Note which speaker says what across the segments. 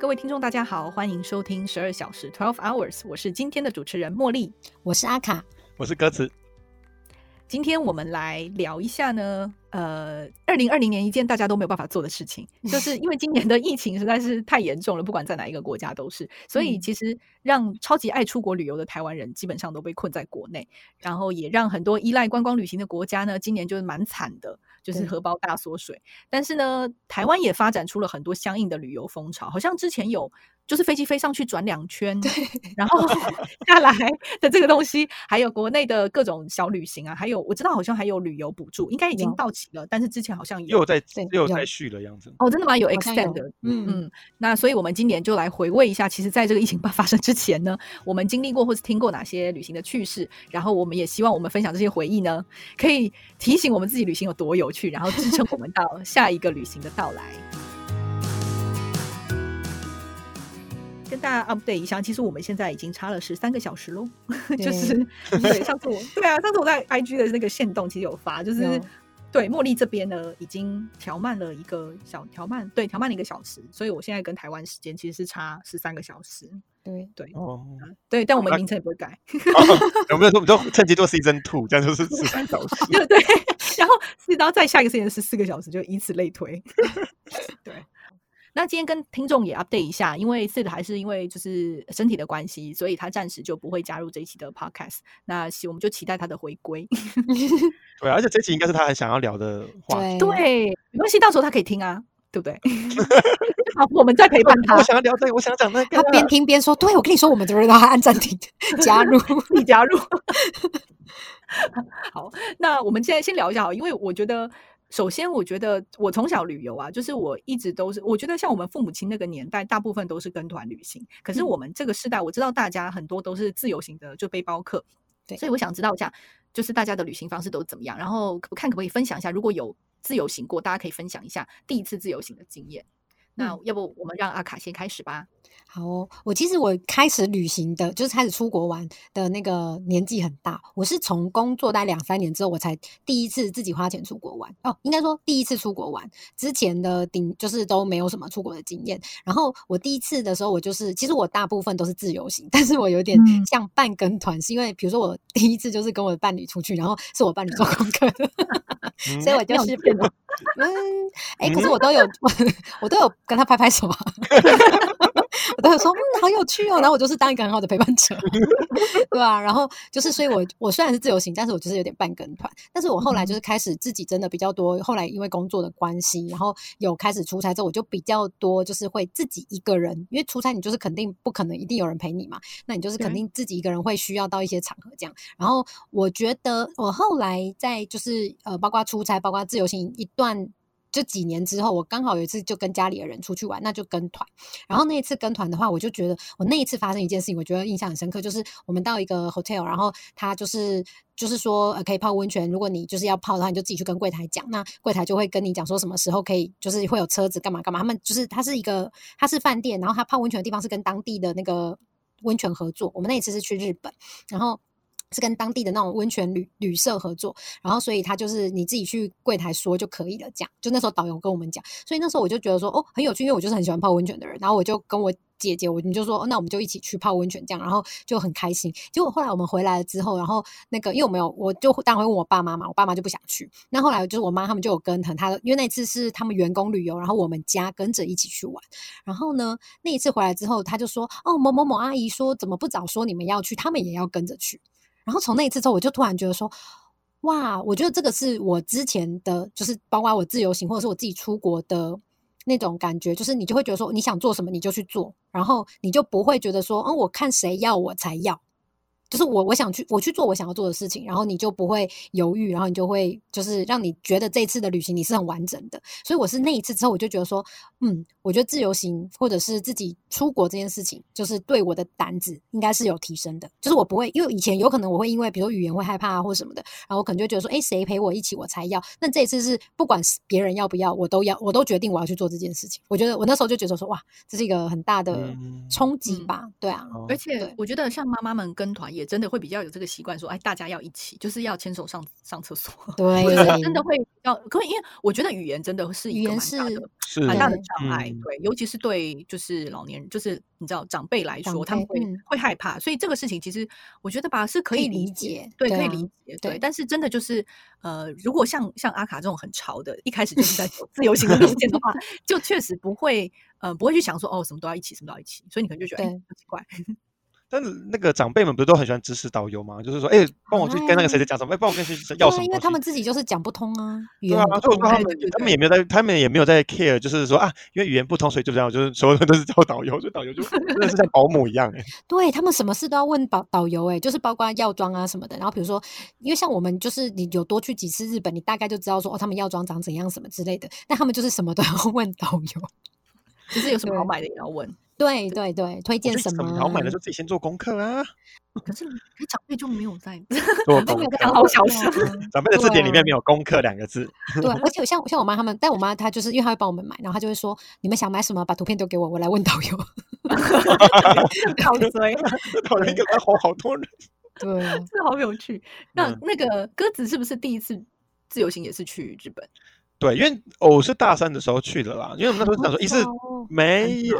Speaker 1: 各位听众，大家好，欢迎收听十二小时 （Twelve Hours），我是今天的主持人茉莉，
Speaker 2: 我是阿卡，
Speaker 3: 我是鸽子。
Speaker 1: 今天我们来聊一下呢，呃，二零二零年一件大家都没有办法做的事情，就是因为今年的疫情实在是太严重了，不管在哪一个国家都是，所以其实让超级爱出国旅游的台湾人基本上都被困在国内，然后也让很多依赖观光旅行的国家呢，今年就是蛮惨的，就是荷包大缩水。但是呢，台湾也发展出了很多相应的旅游风潮，好像之前有。就是飞机飞上去转两圈，
Speaker 2: 对，
Speaker 1: 然后 下来的这个东西，还有国内的各种小旅行啊，还有我知道好像还有旅游补助，应该已经到期了，但是之前好像
Speaker 3: 又在又在续了样子。
Speaker 1: 哦，真的吗？有 extend？嗯嗯。那所以我们今年就来回味一下，其实在这个疫情发生之前呢，我们经历过或是听过哪些旅行的趣事，然后我们也希望我们分享这些回忆呢，可以提醒我们自己旅行有多有趣，然后支撑我们到下一个旅行的到来。跟大家 update 一下，其实我们现在已经差了十三个小时喽。就是对 上次我对啊，上次我在 IG 的那个线动其实有发，就是对茉莉这边呢已经调慢了一个小调慢，对调慢了一个小时，所以我现在跟台湾时间其实是差十三个小时。
Speaker 2: 对
Speaker 1: 对哦，对，但我们名称也不会改。
Speaker 3: 有没有说我们就趁机做 season two，这样就是十三小时。
Speaker 1: 对对，然后然后再下一个时间是四个小时，就以此类推。对。那今天跟听众也 update 一下，因为 Sid 还是因为就是身体的关系，所以他暂时就不会加入这一期的 podcast。那我们就期待他的回归。
Speaker 3: 对，而且这期应该是他很想要聊的话
Speaker 1: 题。对，没关系，到时候他可以听啊，对不对？好，我们再陪伴 他。
Speaker 3: 我想要聊这个，我想讲那个。
Speaker 2: 他边听边说：“对，我跟你说，我们都是让他按暂停，加入，
Speaker 1: 你加入。”好，那我们现在先聊一下好，因为我觉得。首先，我觉得我从小旅游啊，就是我一直都是，我觉得像我们父母亲那个年代，大部分都是跟团旅行。可是我们这个时代，我知道大家很多都是自由行的，就背包客。
Speaker 2: 对，
Speaker 1: 所以我想知道一下，就是大家的旅行方式都怎么样？然后我看可不可以分享一下，如果有自由行过，大家可以分享一下第一次自由行的经验。那要不我们让阿卡先开始吧。
Speaker 2: 好，我其实我开始旅行的，就是开始出国玩的那个年纪很大。我是从工作待两三年之后，我才第一次自己花钱出国玩。哦，应该说第一次出国玩之前的顶就是都没有什么出国的经验。然后我第一次的时候，我就是其实我大部分都是自由行，但是我有点像半跟团，是因为比如说我第一次就是跟我的伴侣出去，然后是我伴侣做功课的，所以我就是。嗯，哎，可是我都有，我都有跟他拍拍手啊，我都会说，嗯，好有趣哦。然后我就是当一个很好的陪伴者，对吧？然后就是，所以我我虽然是自由行，但是我就是有点半跟团。但是我后来就是开始自己真的比较多。后来因为工作的关系，然后有开始出差之后，我就比较多，就是会自己一个人。因为出差你就是肯定不可能一定有人陪你嘛，那你就是肯定自己一个人会需要到一些场合这样。然后我觉得我后来在就是呃，包括出差，包括自由行一段。就几年之后，我刚好有一次就跟家里的人出去玩，那就跟团。然后那一次跟团的话，我就觉得我那一次发生一件事情，我觉得印象很深刻，就是我们到一个 hotel，然后他就是就是说呃可以泡温泉，如果你就是要泡的话，你就自己去跟柜台讲，那柜台就会跟你讲说什么时候可以，就是会有车子干嘛干嘛。他们就是它是一个它是饭店，然后它泡温泉的地方是跟当地的那个温泉合作。我们那一次是去日本，然后。是跟当地的那种温泉旅旅社合作，然后所以他就是你自己去柜台说就可以了，这样就那时候导游跟我们讲，所以那时候我就觉得说哦很有趣，因为我就是很喜欢泡温泉的人，然后我就跟我姐姐，我你就说那我们就一起去泡温泉这样，然后就很开心。结果后来我们回来了之后，然后那个因为我没有，我就当然会问我爸妈嘛，我爸妈就不想去。那后来就是我妈他们就有跟很他，因为那次是他们员工旅游，然后我们家跟着一起去玩。然后呢那一次回来之后，他就说哦某某某阿姨说怎么不早说你们要去，他们也要跟着去。然后从那一次之后，我就突然觉得说，哇，我觉得这个是我之前的，就是包括我自由行或者是我自己出国的那种感觉，就是你就会觉得说，你想做什么你就去做，然后你就不会觉得说，嗯，我看谁要我才要。就是我我想去我去做我想要做的事情，然后你就不会犹豫，然后你就会就是让你觉得这次的旅行你是很完整的。所以我是那一次之后，我就觉得说，嗯，我觉得自由行或者是自己出国这件事情，就是对我的胆子应该是有提升的。就是我不会，因为以前有可能我会因为比如语言会害怕啊或什么的，然后我可能就觉得说，哎，谁陪我一起我才要。那这一次是不管别人要不要，我都要，我都决定我要去做这件事情。我觉得我那时候就觉得说，哇，这是一个很大的冲击吧？对啊，
Speaker 1: 而且我觉得像妈妈们跟团也。也真的会比较有这个习惯，说哎，大家要一起，就是要牵手上上厕所。
Speaker 2: 对，
Speaker 1: 我觉得真的会要，可因为我觉得语言真的是一个
Speaker 2: 语言是
Speaker 1: 蛮大的
Speaker 3: 是
Speaker 1: 蛮大的障碍，
Speaker 3: 嗯。
Speaker 1: 对，尤其是对就是老年人，就是你知道长辈来说，他们会、会害怕，所以这个事情其实我觉得吧是可
Speaker 2: 可以
Speaker 1: 以理
Speaker 2: 理解
Speaker 1: 对，可以理解，对。但是真的就是呃，如果像像阿卡这种很潮的，一开始就是在自由行的路线的话，就确实不会呃不会去想说哦什么都要一起，什么都要一起，所以你可能就觉得哎奇怪，
Speaker 3: 但是那个长辈们不是都很喜欢指使导游吗？就是说，哎，帮我去跟那个谁谁讲什么，哎，帮我跟谁谁要什么
Speaker 2: 因为他们自己就是讲不通啊，语
Speaker 3: 对啊，
Speaker 2: 言不通
Speaker 3: 所以我说他们他们也没有在，他们也没有在 care，就是说啊，因为语言不通，所以就这样，就是所有人都是叫导游，所以导游就真的是像保姆一样哎。
Speaker 2: 对他们什么事都要问导导游，哎，就是包括药妆啊什么的。然后比如说，因为像我们就是你有多去几次日本，你大概就知道说哦，他们药妆长怎样什么之类的。但他们就是什么都要 问导游。
Speaker 1: 就是有什么好买的也要问。
Speaker 2: 对对对，推荐什么？
Speaker 3: 得好买的就自己先做功课啊，
Speaker 1: 可是可是长辈就没有在
Speaker 3: 做功课
Speaker 1: 讲。好小
Speaker 2: 声
Speaker 1: 声。
Speaker 3: 长辈的字典里面没有“功课”两个字，
Speaker 2: 对，而且像像我妈他们，但我妈她就是因为她会帮我们买，然后她就会说：“你们想买什么，把图片丢给我，我来问导游。
Speaker 1: 好衰，
Speaker 3: 导游一个人哄好多人。”
Speaker 2: 对啊，
Speaker 1: 这好有趣。那
Speaker 3: 嗯
Speaker 1: 那个鸽子是不是第一次自由行也是去日本？
Speaker 3: 对，因为我是大三的时候去的啦，因为我们那时候想说一次
Speaker 2: 哦
Speaker 3: 没
Speaker 1: 很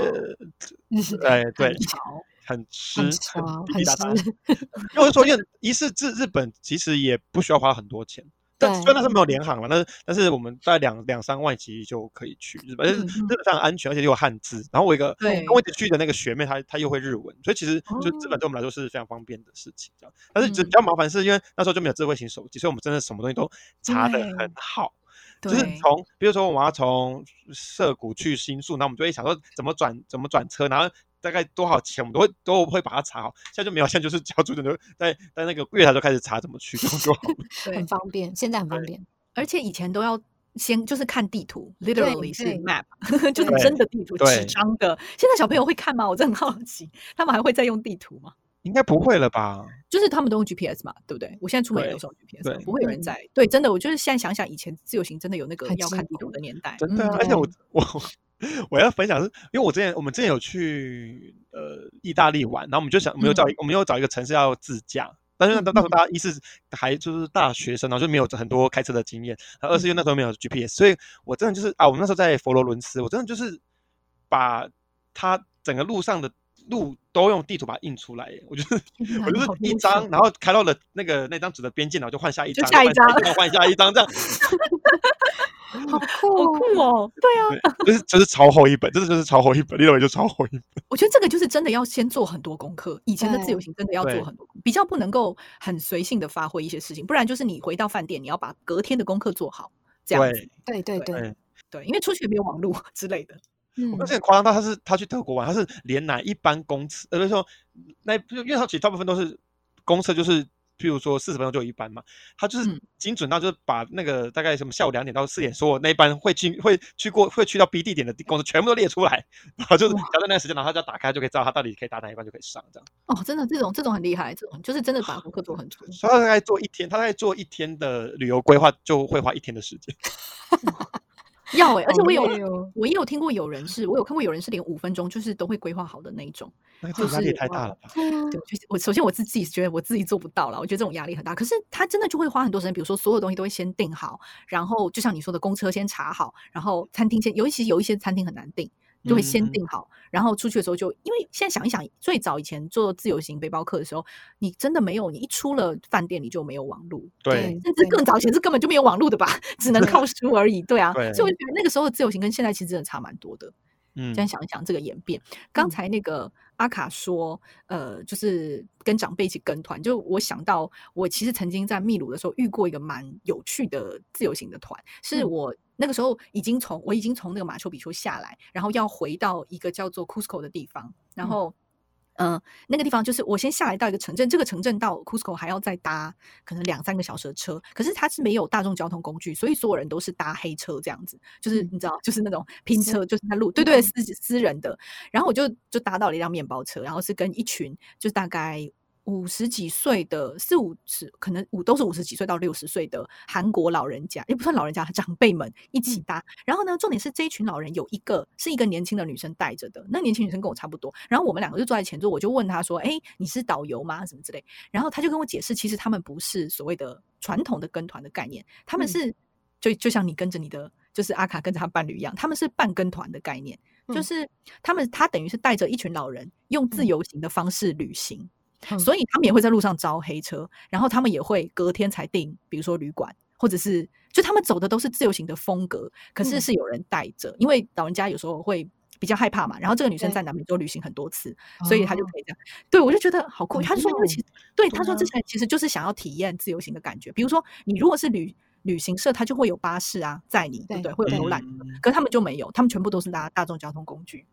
Speaker 3: 呃，哎，对
Speaker 1: 很，潮
Speaker 3: 很吃，
Speaker 2: 很潮，很
Speaker 3: 滴滴答答。
Speaker 2: 湿，
Speaker 3: 因为我就说，因为 一次至日本其实也不需要花很多钱，但
Speaker 2: 对
Speaker 3: 虽然那是没有联航了，但是但是我们大概两两三万其实就可以去日本，而且
Speaker 1: 嗯
Speaker 3: 日本非常安全，而且又有汉字。然后我一个跟我一起去的那个学妹，她她又会日文，所以其实就日
Speaker 1: 哦
Speaker 3: 本对我们来说是非常方便的事情。这样，但是比较麻烦是因为那时候就没有智慧型手机，所以我们真的什么东西都查的很好。就是从，比如说我们要从涩谷去新宿，那我们就会想说怎么转怎么转车，然后大概多少钱，我们都会都会把它查好。现在就没有，现在就是交主任就在在那个月台就开始查怎么去，
Speaker 2: 很，方便，现在很方便。
Speaker 1: 而且以前都要先就是看地图，literally 是
Speaker 2: 对
Speaker 1: map，就是
Speaker 3: 对
Speaker 1: 真的地图，纸张的。现在小朋友会看吗？我真的很好奇，他们还会再用地图吗？
Speaker 3: 应该不会了吧？
Speaker 1: 就是他们都用 GPS 嘛，对不对？我现在出门也都是用 GPS，嘛不会有人
Speaker 2: 嗯
Speaker 1: 在。对，真的，我就是现在想想，以前自由行真的有那个要看地图的年代，
Speaker 3: 真的、啊，
Speaker 1: 嗯
Speaker 3: 而且我 我我要分享是，因为我之前我们之前有去呃意大利玩，然后我们就想，我们有找一、我们又找一个城市要自驾。但是那那时候大家一是还就是大学生，然后就没有很多开车的经验，然后二是因为那时候没有 GPS，所以我真的就是啊，我们那时候在佛罗伦斯，我真的就是把它整个路上的路都用地图把它印出来耶，我就是我就是一张，然后开到了那个那张纸的边界，然后就换下一张，
Speaker 1: 就下一
Speaker 3: 换下
Speaker 1: 张
Speaker 3: 张，换下一张，这样
Speaker 2: 好酷
Speaker 1: 好酷哦！对啊，
Speaker 3: 就是就是超厚一本，真的就是超厚一本，你认为就超厚一本。
Speaker 1: 我觉得这个就是真的要先做很多功课。以前的自由行真的要做很多，比较不能够很随性的发挥一些事情，不然就是你回到饭店，你要把隔天的功课做好，这样子。
Speaker 3: 对，
Speaker 2: 对对对，
Speaker 3: 对，
Speaker 1: 对，因为出去也没有网络之类的。
Speaker 2: 嗯
Speaker 3: 我们之前夸张到他是他去德国玩，他是连哪一班公车，呃，就是说那因为他其实大部分都是公车，就是譬如说四十分钟就有一班嘛，他就是
Speaker 1: 嗯
Speaker 3: 精准到就是把那个大概什么下午两点到四点，所有那一班会去会去过会去到 B 地点的公车全部都列出来，然后就是
Speaker 1: 哇
Speaker 3: 调在那个时间，然后他就要打开就可以知道他到底可以搭哪一班就可以上这样。
Speaker 1: 哦，真的这种这种很厉害，这种就是真的把 功课做很足。
Speaker 3: 所以他大概做一天，他大概做一天的旅游规划就会花一天的时间。
Speaker 1: 要哎、而且我有
Speaker 2: 哦
Speaker 1: 我也有听过有人是，我有看过有人是连五分钟就是都会规划好的那一种。
Speaker 3: 那这个压力也太大了吧？
Speaker 2: 对啊，
Speaker 1: 对，我就是我首先我自己觉得我自己做不到了，我觉得这种压力很大。可是他真的就会花很多时间，比如说所有东西都会先定好，然后就像你说的，公车先查好，然后餐厅先，尤其有一些餐厅很难定，就会先
Speaker 3: 嗯
Speaker 1: 定好，然后出去的时候就，因为现在想一想，最早以前做自由行背包客的时候，你真的没有，你一出了饭店你就没有网络，
Speaker 3: 对，
Speaker 1: 甚至更早以前是根本就没有网络的吧，只能靠书而已。对啊，
Speaker 3: 对
Speaker 1: 所以我觉得那个时候的自由行跟现在其实真的差蛮多的。
Speaker 3: 嗯
Speaker 1: 现在想一想这个演变，刚
Speaker 2: 嗯
Speaker 1: 才那个阿卡说，呃，就是跟长辈一起跟团，就我想到我其实曾经在秘鲁的时候遇过一个蛮有趣的自由行的团，是
Speaker 2: 嗯。
Speaker 1: 我那个时候已经从我已经从那个马丘比丘下来，然后要回到一个叫做 Cusco 的地方，然
Speaker 2: 嗯。
Speaker 1: 后。嗯、那个地方就是我先下来到一个城镇，这个城镇到 Cusco 还要再搭可能两三个小时的车，可是它是没有大众交通工具，所以所有人都是搭黑车这样子，就是
Speaker 2: 嗯。
Speaker 1: 你知道，就是那种拼
Speaker 2: 私
Speaker 1: 车，就是在路，对对，
Speaker 2: 嗯。
Speaker 1: 私私人的。然后我就就搭到了一辆面包车，然后是跟一群就大概五十几岁的四五十，可能五都是五十几岁到六十岁的韩国老人家，也不算老人家，长辈们一起搭。然后呢，重点是这一群老人有一个是一个年轻的女生带着的，那年轻女生跟我差不多。然后我们两个就坐在前座，我就问他说：“哎，你是导游吗？什么之类？”然后他就跟我解释，其实他们不是所谓的传统的跟团的概念，他们是就就像你跟着你的，就是阿卡跟着他伴侣一样，他们是半跟团的概念，就是他们他等于是带着一群老人用自由行的方式旅行。所以他们也会在路上招黑车，然后他们也会隔天才订，比如说旅馆，或者是就他们走的都是自由行的风格，可是是有人带着，因为老人家有时候会比较害怕嘛。然后这个女生在南美洲旅行很多次，所以她就可以这样。对我就觉得好酷。他就说，因为其实对他说之前其实就是想要体验自由行的感觉。比如说你如果是旅旅行社，他就会有巴士啊载你，对不对？会有游览，可是他们就没有，他们全部都是搭大众交通工具。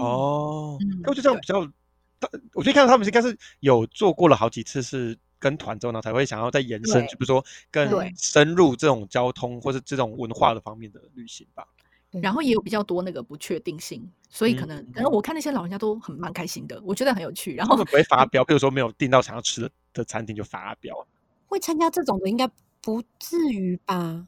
Speaker 3: 哦，我觉得这样比较。我就看到他们应该是有做过了好几次，是跟团之后呢，才会想要再延伸，就比如说更深入这种交通或者这种文化的方面的旅行吧。
Speaker 1: 然后也有比较多那个不确定性，所以可能，然后我看那些老人家都很蛮开心的，我觉得很有趣。然后
Speaker 3: 不会发飙，比如说没有订到想要吃的的餐厅就发飙。
Speaker 2: 会参加这种的应该不至于吧？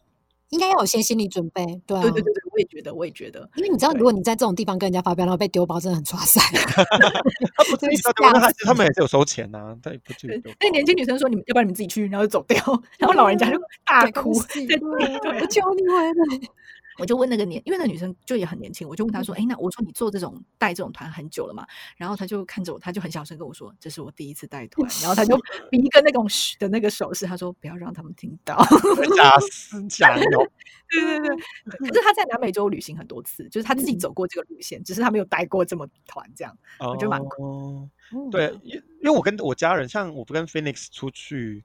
Speaker 2: 应该要有些心理准备，对啊，
Speaker 1: 对对对对，我也觉得，我也觉得，
Speaker 2: 因为你知道，如果你在这种地方跟人家发飙，然后被丢包，真的很抓塞。
Speaker 3: 他不至于丢包，他他们也是有收钱呐，他也不至于。
Speaker 1: 那年轻女生说：“你们要不然你们自己去，然后就走掉。”然后老人家就 大哭，
Speaker 2: 对我，求你回来。
Speaker 1: 我就问那个年，因为那女生就也很年轻，我就问她说：“哎，那我说你做这种带这种团很久了嘛？”然后她就看着我，她就很小声跟我说：“这是我第一次带团。”然后她就 比一个那种嘘的那个手势，她说：“不要让他们听到。”
Speaker 3: 加私加油。
Speaker 1: 对对对。可是她在南美洲旅行很多次，就是她自己走过这个路线，只是她没有带过这么团这样，我觉得蛮酷。
Speaker 3: 对，因因为我跟我家人，像我不跟 Phoenix 出去。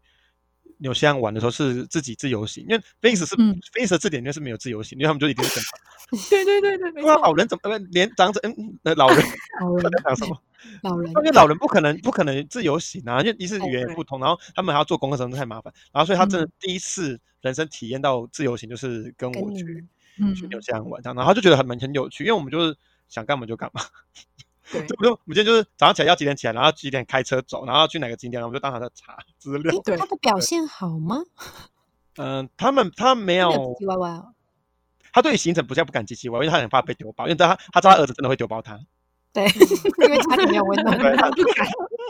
Speaker 3: 纽西兰玩的时候是自己自由行，因为 Phoenix 是 Phoenix 的字典里面是没有自由行，因为他们就一定是跟
Speaker 1: 团。对对对对，
Speaker 3: 因为 老人怎么连长者嗯，老人 在讲什么？
Speaker 2: 老人，
Speaker 3: 因为老人不可能不可能自由行啊，因为一是语言不通，然后他们还要做功课，真的太麻烦。然后所以他真的第一次人生体验到自由行，就是跟我去去纽西兰玩这样，然后他就觉得很蛮很有趣，因为我们就是想干嘛就干嘛。
Speaker 1: 对，
Speaker 3: 就。我们今天就是早上起来要几点起来，然后几点开车走，然后去哪个景点，然后我们就当场在查资料。
Speaker 2: 对，他的表现好吗？
Speaker 3: 嗯，他们他没有
Speaker 2: 唧唧歪歪哦。
Speaker 3: 他对行程不叫不敢唧唧歪，因为他很怕被丢包，因为他他知道他儿子真的会丢包他。
Speaker 2: 对，因为家里没有温暖，他不敢。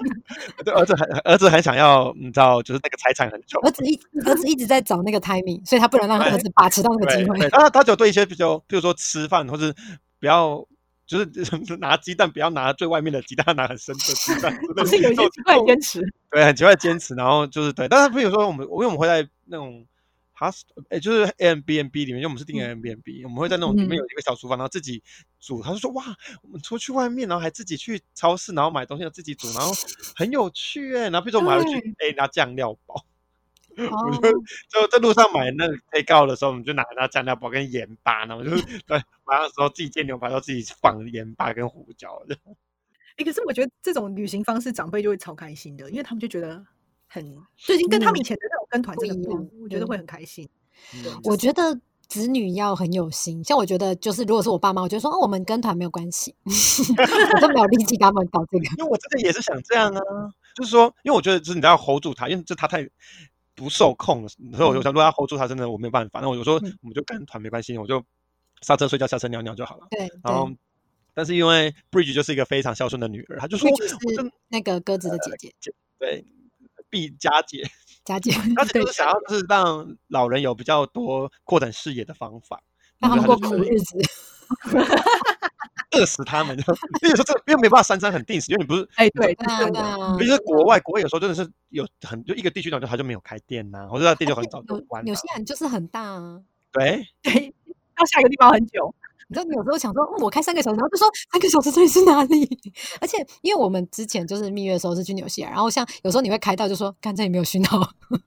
Speaker 3: 对，儿子很儿子很想要，你知道，就是那个财产很久。
Speaker 2: 儿子一儿子一直在找那个 timing，所以他不能让儿子把持到那个机会。
Speaker 3: 他他就对一些比较，比如说吃饭或者不要。就是 拿鸡蛋，不要拿最外面的鸡蛋，拿很深的鸡蛋。
Speaker 1: 是有一些奇怪坚持，
Speaker 3: 对，很奇怪坚持。然后就是对，但是比如说我们，因为我们会在那种 house，哎，就是 a m b n b 里面，因为我们是订 a m b n b 我们会在那种里面有一个小厨房，然后自己煮。他就说哇，我们出去外面，然后还自己去超市，然后买东西自己煮，然后很有趣哎。然后比如说我们还会去哎拿酱料包。我就就在路上买那个配告的时候，我们就拿那酱料包跟盐巴，然后就对，晚上的时候自己煎牛排，都自己放盐巴跟胡椒的。
Speaker 1: 哎，可是我觉得这种旅行方式，长辈就会超开心的，因为他们就觉得很，最近跟他们以前的那种跟团这个不，我觉得会很开心。
Speaker 2: 我觉得子女要很有心，像我觉得就是，如果是我爸妈，我就说哦，我们跟团没有关系，我都没有力气他们搞这个。
Speaker 3: 因为我真的也是想这样啊，就是说，因为我觉得就是你要 hold 住他，因为这他太。不受控，所以我就想，如果要 hold 住他，真的我没有办法。那我有说，我们就跟团没关系，我就上车睡觉，下车尿尿就好了。
Speaker 2: 对。
Speaker 3: 然后，但是因为 Bridge 就是一个非常孝顺的女儿，她就说
Speaker 2: 是那个鸽子的姐姐，
Speaker 3: 对，毕 佳姐，
Speaker 2: 佳姐，
Speaker 3: 她就是想要就是让老人有比较多扩展视野的方法，
Speaker 2: 让他们过苦日子。
Speaker 3: 饿死他们！就有时候这又没办法三餐很定时，因为你不是
Speaker 1: 哎，对，
Speaker 2: 真的。
Speaker 3: 尤其是国外，国外有时候真的是有很就一个地区，就他就没有开店呐，或者他店就很早就关。
Speaker 2: 纽西兰就是很大啊，
Speaker 3: 对
Speaker 1: 对，到下一个地方很久。
Speaker 2: 你知道，你有时候想说，我开三个小时，然后就说三个小时这里是哪里？而且，因为我们之前就是蜜月的时候是去纽西兰，然后像有时候你会开到就说，看这里没有讯号。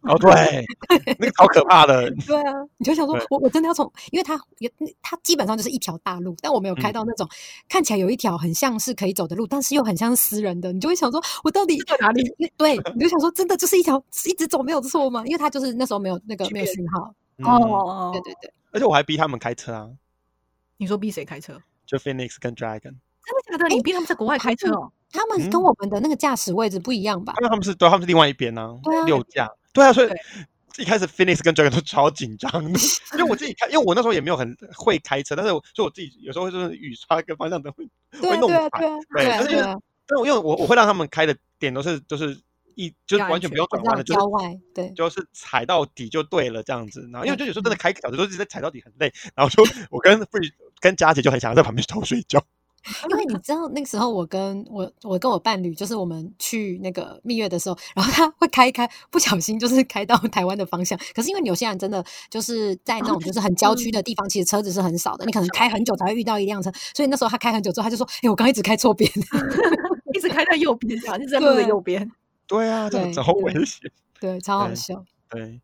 Speaker 3: 哦，对，那个好可怕的。
Speaker 2: 对啊，你就想说，我我真的要从，因为它也它基本上就是一条大路，但我没有开到那种看起来有一条很像是可以走的路，但是又很像私人的，你就会想说，我到底
Speaker 1: 在哪里？
Speaker 2: 对，你就想说，真的就是一条一直走没有错吗？因为它就是那时候没有那个没有讯号。哦，对对对。
Speaker 3: 而且我还逼他们开车啊。
Speaker 1: 你说逼谁开车？
Speaker 3: 就 Phoenix 跟 Dragon，
Speaker 1: 真的假的？你逼他们在国外开车哦？
Speaker 2: 他们跟
Speaker 3: 嗯
Speaker 2: 我们的那个驾驶位置不一样吧？
Speaker 3: 因为他们是对，他们是另外一边呢、
Speaker 2: 对啊
Speaker 3: 六架，对啊，所以一开始 Phoenix 跟 Dragon 都超紧张的，因为我自己开，因为我那时候也没有很会开车，但是我所以我自己有时候就是雨刷跟方向灯会会弄反，
Speaker 2: 对啊，
Speaker 3: 对，
Speaker 2: 对啊，
Speaker 3: 但是因为我我会让他们开的点都是就是一就是完全不用转弯的，就是
Speaker 2: 郊外，对，
Speaker 3: 就是踩到底就对了这样子。然后因为就有时候真的
Speaker 2: 嗯
Speaker 3: 开小时都一直在踩到底很累，然后就我跟 Free 跟佳姐就很想要在旁边 偷睡觉。
Speaker 2: 因为你知道那个时候我跟我我跟我伴侣，就是我们去那个蜜月的时候，然后他会开一开，不小心就是开到台湾的方向。可是因为有些人真的就是在那种就是很郊区的地方，其实车子是很少的，你可能开很久才会遇到一辆车。所以那时候他开很久之后，他就说：“哎、我刚一直开错边。
Speaker 1: 一直开在右边，这样一直在路的右边。
Speaker 3: 对啊，这样
Speaker 2: 对
Speaker 3: 子好危险。”
Speaker 2: 对，超好笑。
Speaker 3: 对，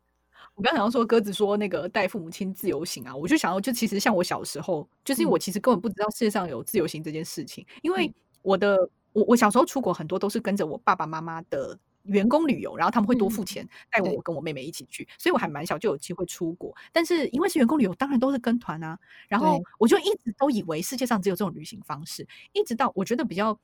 Speaker 1: 我刚想要说，鸽子说那个带父母亲自由行啊，我就想要，就其实像我小时候，就是因为我其实根本不知道世界上有自由行这件事情，因为
Speaker 2: 嗯
Speaker 1: 我的我我小时候出国很多都是跟着我爸爸妈妈的员工旅游，然后他们会多付
Speaker 2: 嗯
Speaker 1: 钱带我跟我妹妹一起去，所以我还蛮小就有机会出国。但是因为是员工旅游，当然都是跟团啊，然后我就一直都以为世界上只有这种旅行方式，一直到我觉得比较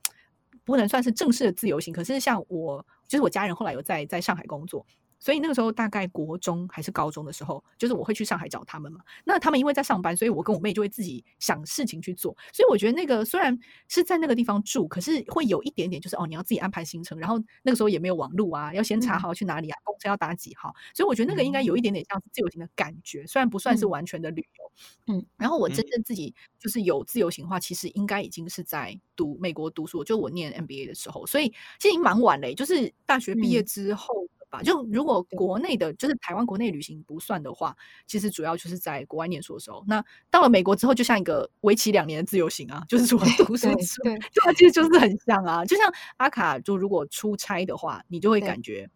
Speaker 1: 不能算是正式的自由行，可是像我就是我家人后来有在在上海工作，所以那个时候大概国中还是高中的时候，就是我会去上海找他们嘛。那他们因为在上班，所以我跟我妹就会自己想事情去做。所以我觉得那个虽然是在那个地方住，可是会有一点点就是哦，你要自己安排行程，然后那个时候也没有网路啊，要先查
Speaker 2: 嗯
Speaker 1: 好去哪里啊，公车要打几号。所以我觉得那个应该有一点点像是自由行的感觉，虽然不算是
Speaker 2: 嗯
Speaker 1: 完全的旅游。
Speaker 2: 嗯，
Speaker 1: 然后我真
Speaker 3: 嗯
Speaker 1: 正自己就是有自由行的话，其实应该已经是在读美国读书，就我念 MBA 的时候，所以其实已经蛮晚嘞，就是大学毕业
Speaker 2: 嗯
Speaker 1: 之后的吧。就如果国内的，就是台湾国内旅行不算的话，其实主要就是在国外念书的时候。那到了美国之后，就像一个为期两年的自由行啊，就是除了读书
Speaker 2: 对
Speaker 1: 之
Speaker 2: 对
Speaker 1: 外，对啊，其实就是很像啊。就像阿卡，就如果出差的话，你就会感觉。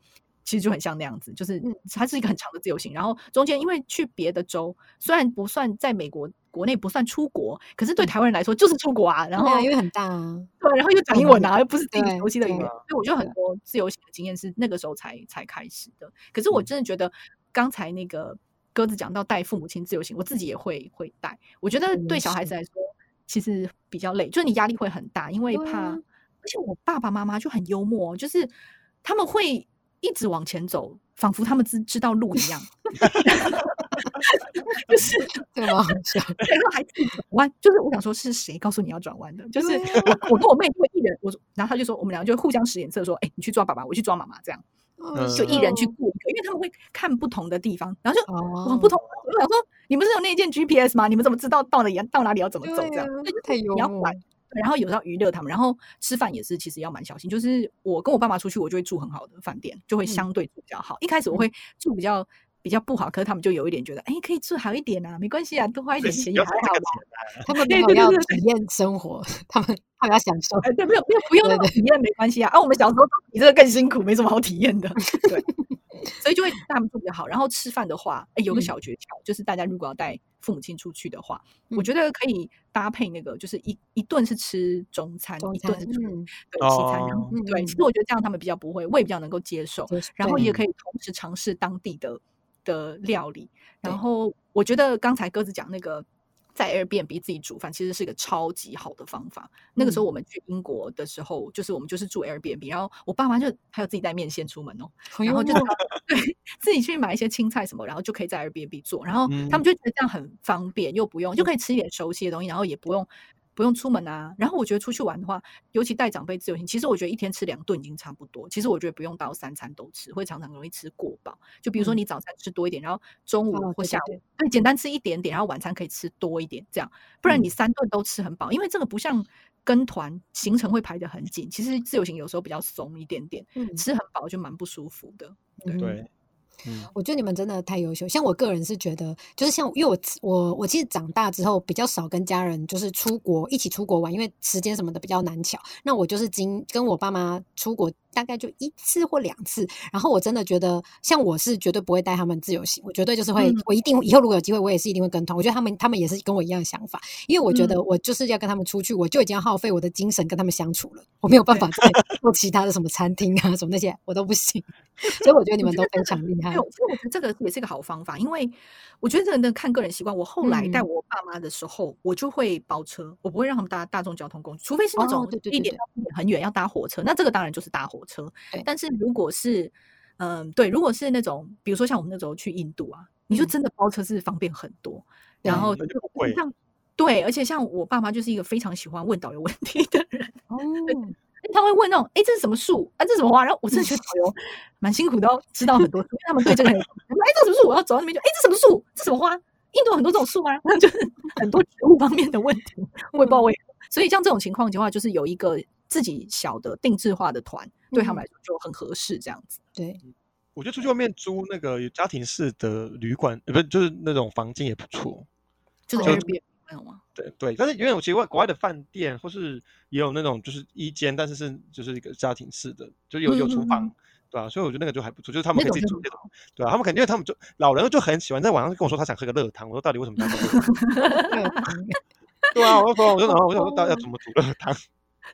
Speaker 1: 其实就很像那样子，就是
Speaker 2: 嗯
Speaker 1: 它是一个很长的自由行，然后中间因为去别的州，虽然不算在美国国内不算出国，可是对
Speaker 2: 嗯
Speaker 1: 台湾人来说就是出国啊。然后
Speaker 2: 啊，因为很大啊。
Speaker 1: 对，然后又讲英文啊，又不是自己
Speaker 2: 对
Speaker 1: 熟悉的语言，所以我觉得很多自由行的经验是那个时候才才开始的。可是我
Speaker 3: 嗯
Speaker 1: 真的觉得刚才那个鸽子讲到带父母亲自由行，我自己也会会带。我觉得对小孩子来说其实比较累，就是你压力会很大，因为怕，
Speaker 2: 啊
Speaker 1: 而且我爸爸妈妈就很幽默哦，就是他们会一直往前走，仿佛他们知知道路一样。就是。对，然后还转弯，就是我想说是谁告诉你要转弯的？就是我我跟我妹就会一人，我说，然后他就说我们两个就互相使眼色，说，哎、你去抓爸爸，我去抓妈妈，这样
Speaker 3: 嗯
Speaker 1: 就一人去
Speaker 2: 哦
Speaker 1: 顾一个，因为他们会看不同的地方，然后就往
Speaker 2: 哦
Speaker 1: 不同。我就想说，你们是有那件 GPS 吗？你们怎么知道到哪里到哪里要怎么走？这样，
Speaker 2: 对啊
Speaker 1: 就是
Speaker 2: 太幽默
Speaker 1: 你要管。对然后有时候娱乐他们，然后吃饭也是，其实要蛮小心。就是我跟我爸妈出去，我就会住很好的饭店，就会
Speaker 2: 嗯
Speaker 1: 相对比较好。一开始我
Speaker 2: 嗯
Speaker 1: 会住比较比较不好，可是他们就有一点觉得，哎，可以住好一点啊，没关系啊，多花一点钱也还好吧。
Speaker 2: 他们
Speaker 1: 对
Speaker 2: 没有要体验生活，他们他们要享受。
Speaker 1: 哎，对，没有没有不用那
Speaker 2: 对
Speaker 1: 么体验没关系啊。啊，我们小时候比这个更辛苦，没什么好体验的。对，所以就会带他们住比较好。然后吃饭的话，哎，有个
Speaker 2: 嗯
Speaker 1: 小诀窍，就是大家如果要带父母亲出去的话，我
Speaker 2: 嗯
Speaker 1: 觉得可以搭配那个，就是一一顿是吃中餐，
Speaker 2: 中
Speaker 1: 一顿是吃
Speaker 2: 嗯
Speaker 1: 对西餐。然后
Speaker 3: 哦
Speaker 1: 对，
Speaker 2: 嗯
Speaker 1: 其实我觉得这样他们比较不会，胃比较能够接受。
Speaker 2: 就是
Speaker 1: 然后也可以同时尝试当地的的料理。然后我觉得刚才鸽子讲那个在 Airbnb 自己煮饭，其实是一个超级好的方法。那个时候
Speaker 2: 嗯
Speaker 1: 我们去英国的时候，就是我们就是住 Airbnb，然后我爸妈就还有自己带面线出门哦，然后就
Speaker 2: 默
Speaker 1: 对自己去买一些青菜什么，然后就可以在 Airbnb 做，然后他们
Speaker 3: 嗯
Speaker 1: 就觉得这样很方便，又不用就可以吃一点熟悉的东西，然后也不用。不用出门啊，然后我觉得出去玩的话，尤其带长辈自由行，其实我觉得一天吃两顿已经差不多。其实我觉得不用到三餐都吃，会常常容易吃过饱。就比如说
Speaker 2: 嗯。
Speaker 1: 你早餐吃多一点，然后中午
Speaker 2: 哦
Speaker 1: 或下
Speaker 2: 对对
Speaker 1: 午对。简单吃一点点，然后晚餐可以吃多一点，这样。不然你
Speaker 2: 嗯。
Speaker 1: 三顿都吃很饱，因为这个不像跟团行程会排得很紧，其实自由行有时候比较松一点点，
Speaker 2: 嗯。
Speaker 1: 吃很饱就蛮不舒服的。对。
Speaker 2: 嗯
Speaker 3: 对，嗯，
Speaker 2: 我觉得你们真的太优秀。像我个人是觉得，就是像因为我我我其实长大之后比较少跟家人就是出国一起出国玩，因为时间什么的比较难巧。那我就是今跟我爸妈出国大概就一次或两次。然后我真的觉得，像我是绝对不会带他们自由行，我绝对就是会，
Speaker 1: 嗯
Speaker 2: 我一定以后如果有机会，我也是一定会跟团。我觉得他们他们也是跟我一样的想法，因为我觉得
Speaker 1: 嗯
Speaker 2: 我就是要跟他们出去，我就已经要耗费我的精神跟他们相处了，我没有办法再 做其他的什么餐厅啊什么那些我都不行。所以我觉得你们都非常厉害
Speaker 1: 所以我觉得这个也是一个好方法，因为我觉得真的看个人习惯。我后来带
Speaker 2: 嗯
Speaker 1: 我爸妈的时候，我就会包车，我不会让他们搭大众交通工具，除非是那
Speaker 2: 哦
Speaker 1: 种一点很远要搭火车，那这个当然就是搭火车。但是如果是嗯，对，如果是那种比如说像我们那时候去印度啊，你就
Speaker 2: 嗯
Speaker 1: 真的包车是方便很多，
Speaker 2: 对
Speaker 1: 然后
Speaker 3: 就
Speaker 1: 像对，而且像我爸妈就是一个非常喜欢问导游问题的人。
Speaker 2: 哦，
Speaker 1: 他会问那种，哎，这是什么树？啊，这是什么花？然后我真的觉得导游 蛮辛苦的，要知道很多，因为他们对这个很，哎，这什么树？我要走到那边去，哎，这什么树？这什么花？印度很多这种树吗？就是很多植物方面的问题，我也不知道为什么。所以像这种情况的话，就是有一个自己小的定制化的团，对他们来说就很合适，这样子。
Speaker 2: 对，
Speaker 3: 我觉得出去外面租那个有家庭式的旅馆，呃，不是就是那种房间也不错。
Speaker 1: 就是
Speaker 2: 就
Speaker 1: Airbnb 那种吗？
Speaker 3: 对对，但是因为我其实外国外的饭店或是也有那种就是一间，但是是就是一个家庭式的，就有有厨房，
Speaker 1: 嗯
Speaker 3: 对啊，所以我觉得那个就还不错，就是他们可以自己煮这种，对啊，他们肯定因为他们就老人就很喜欢在晚上跟我说他想喝个热汤，我说到底为什么要喝热汤？对啊，我就说我就然后我就说到底要怎么煮热汤？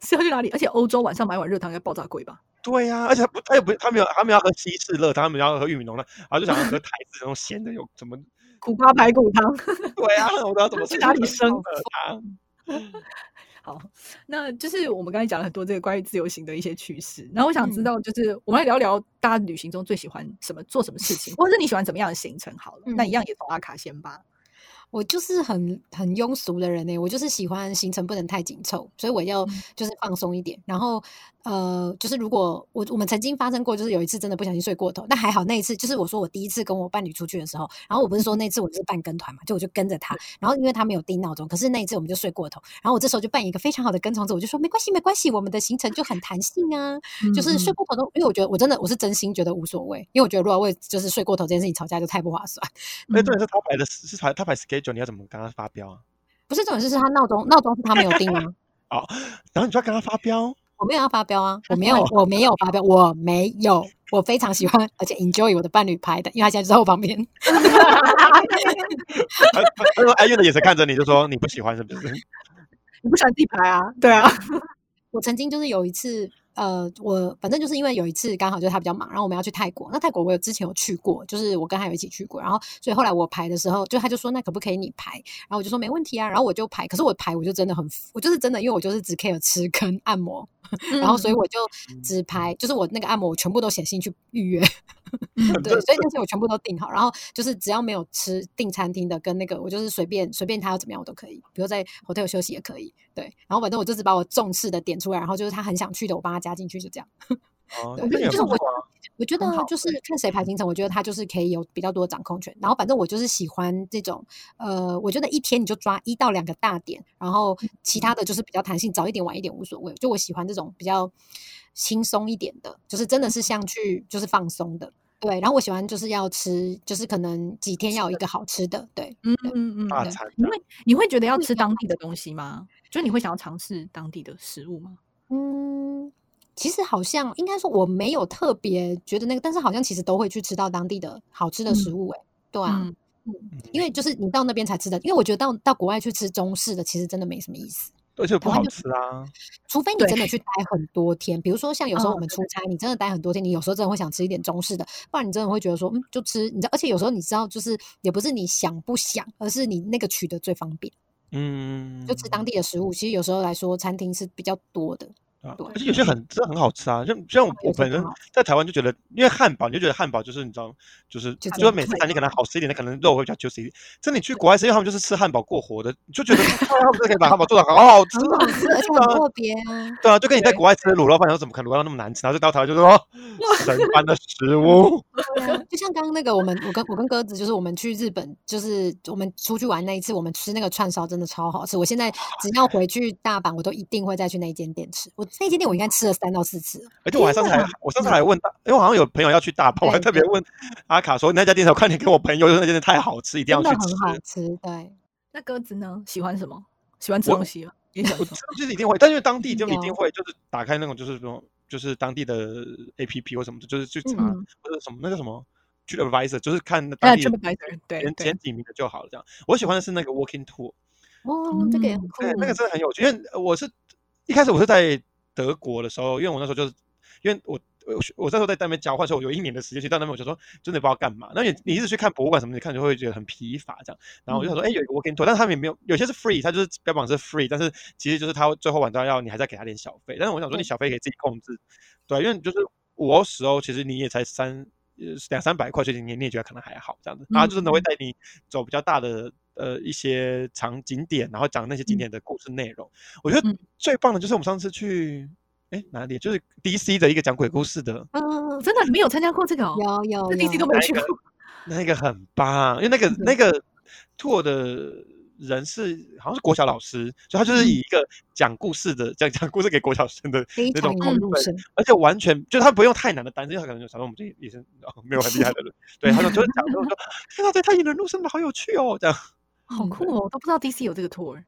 Speaker 1: 是要去哪里？而且欧洲晚上买碗热汤应该爆炸贵吧？
Speaker 3: 对呀、而且他不他也不他没有他们要喝西式热汤，他们要喝玉米浓汤，然后就想要喝 台式那种咸的，有什么？
Speaker 1: 苦瓜排骨汤。
Speaker 3: 对啊，我都要怎么
Speaker 1: 去哪里
Speaker 3: 吃
Speaker 1: 生
Speaker 3: 的汤？
Speaker 1: 好，那就是我们刚才讲了很多这个关于自由行的一些趣事，然后我想知
Speaker 2: 嗯
Speaker 1: 道，就是我们来聊聊大家旅行中最喜欢什么，做什么事情，或者是你喜欢怎么样的行程？好了，那一
Speaker 2: 嗯
Speaker 1: 样也从阿卡先吧。
Speaker 2: 我就是很很庸俗的人呢、我就是喜欢行程不能太紧凑，所以我要
Speaker 1: 嗯
Speaker 2: 就是放松一点。然后呃，就是如果我我们曾经发生过，就是有一次真的不小心睡过头，但还好那一次就是我说我第一次跟我伴侣出去的时候，然后我不是说那次我就是半跟团嘛，就我就跟着他，然后因为他没有定闹钟，可是那一次我们就睡过头，然后我这时候就扮演一个非常好的跟从者，我就说没关系没关系，我们的行程就很弹性啊，就是睡
Speaker 1: 嗯
Speaker 2: 过头都，因为我觉得我真的我是真心觉得无所谓，因为我觉得如果为就是睡过头这件事情吵架就太不划算。
Speaker 3: 那，重点是他排的是排他排 schedule，你要怎么跟他发飙啊？
Speaker 2: 不是重点是是他闹钟闹钟是他没有定啊。
Speaker 3: 哦，然后你就要跟他发飙，
Speaker 2: 我没有要发飙啊，我没有，我没有发飙，我没有，我非常喜欢，而且 enjoy 我的伴侣拍的，因为他现在就在我旁边。
Speaker 3: 他说哀怨的眼神看着你，就说你不喜欢是不是？
Speaker 1: 你不喜欢自己排啊？对啊，
Speaker 2: 我曾经就是有一次，呃，我反正就是因为有一次刚好就是他比较忙，然后我们要去泰国。那泰国我有之前有去过，就是我跟他有一起去过，然后所以后来我排的时候，就他就说那可不可以你排？然后我就说没问题啊，然后我就排。可是我排我就真的很，我就是真的，因为我就是只 care 吃跟按摩，然后所以我就只排，就是我那个按摩我全部都写信去预约。对，所以那些我全部都订好，然后就是只要没有吃订餐厅的跟那个，我就是随便随便他要怎么样我都可以，比如在 hotel 休息也可以，对，然后反正我就只把我重视的点出来，然后就是他很想去的，我帮他加进去，就这样。
Speaker 3: 哦，
Speaker 2: 对
Speaker 3: 那也
Speaker 2: 就是我。我觉得就是看谁排行程，我觉得他就是可以有比较多的掌控权。然后反正我就是喜欢这种，呃，我觉得一天你就抓一到两个大点，然后其他的就是比较弹性，早一点晚一点无所谓。就我喜欢这种比较轻松一点的，就是真的是像去就是放松的。对，然后我喜欢就是要吃，就是可能几天要有一个好吃的，对，
Speaker 1: 嗯嗯嗯
Speaker 3: 大
Speaker 1: 嗯，
Speaker 3: 餐
Speaker 1: 你会你会觉得要吃当地的东西吗？就你会想要尝试当地的食物吗？
Speaker 2: 嗯，其实好像应该说我没有特别觉得那个，但是好像其实都会去吃到当地的好吃的食物、欸，对啊，
Speaker 1: 嗯。
Speaker 2: 嗯，因为就是你到那边才吃的，因为我觉得到到国外去吃中式的，其实真的没什么意思，
Speaker 3: 而且不好吃啊。
Speaker 2: 除非你真的去待很多天，比如说像有时候
Speaker 1: 嗯
Speaker 2: 我们出。差，你真的待很多天，你有时候真的会想吃一点中式的，不然你真的会觉得说，嗯，就吃，你知道，而且有时候你知道，就是也不是你想不想，而是你那个取得最方便，
Speaker 3: 嗯，
Speaker 2: 就吃当地的食物，其实有时候来说，餐厅是比较多的，
Speaker 3: 啊
Speaker 2: 对
Speaker 3: 而且有些很真的很好吃啊，像像我本人在台湾就觉得，因为汉堡你就觉得汉堡就是你知道，就是
Speaker 2: 就
Speaker 3: 就是每次餐厅可能好吃一点的，可能肉会比较 juicy 一点。真的你去国外吃因为他们就是吃汉堡过活的，你就觉得 他们可以把汉堡做的好 好吃
Speaker 2: 好吃，而且很特别啊。
Speaker 3: 对啊，就跟你在国外吃卤肉饭，然后怎么可能卤肉那么难吃？然后就到台湾就说哦神般的食物。
Speaker 2: 对啊，就像刚刚那个，我们我跟我跟鸽子，就是我们去日本，就是我们出去玩那一次，我们吃那个串烧真的超好吃。我现在只要回去大阪，我都一定会再去那一间店吃。我那间店我应该吃了三到四次。
Speaker 3: 而且我还上次还我上次还问大，因为好像有朋友要去大阪，我还特别问阿卡说那家店，我快点给我朋友，那家店太好吃，一定要去吃。
Speaker 2: 很好吃，对，
Speaker 1: 那鸽子呢？喜欢什么？喜欢吃
Speaker 3: 我
Speaker 1: 东西吗？
Speaker 3: 就是一定会，但因为当地就一定
Speaker 2: 有
Speaker 3: 会，就是打开那种就是说，就是当地的 A P P 或什么的，就是去查
Speaker 1: 嗯
Speaker 3: 或者什么那个什么 TripAdvisor，就是看
Speaker 1: 呃
Speaker 3: 当地前前，几名的就好了。这样，我喜欢的是那个 Walking Tour，
Speaker 2: 哦，这个也很酷，，
Speaker 3: 那个真的很有趣。因为我是一开始我是在德国的时候，因为我那时候就是因为我。我我那时候在那边交换，所以我有一年的时间去到那边，我就说真的不知道干嘛。那你你一直去看博物馆什么，你看就会觉得很疲乏这样。然后我就想说，哎、有一个 walking tour，但是他们也没有，有些是 free，他就是标榜是 free，但是其实就是他最后晚上要你还在给他点小费。但是我想说，你小费可以自己控制，对，因为就是我时候其实你也才三呃两三百块，所以你你也觉得可能还好这样子。然后就真的会带你走比较大的呃一些场景点，然后讲那些景点的故事内容。我觉得
Speaker 1: 嗯
Speaker 3: 最棒的就是我们上次去。哎，哪里？就是 DC 的一个讲鬼故事的，
Speaker 2: 嗯，
Speaker 1: 真的你没有参加过这个哦？
Speaker 2: 有有
Speaker 1: 这 DC 都没有去过。
Speaker 3: 那个很棒，因为那个那个 tour 的人是好像是国小老师，所以他就是以一个讲故事的讲讲故事给国小生的那种
Speaker 2: 入
Speaker 3: 对
Speaker 2: 神，
Speaker 3: 而且完全就是他不用太难的单词，因为他可能就想到我们这也是哦没有很厉害的人，对，他就就是讲说说，天啊，这太引人入胜了，好有趣哦，这样。
Speaker 1: 好酷哦！我都不知道 DC 有这个 tour。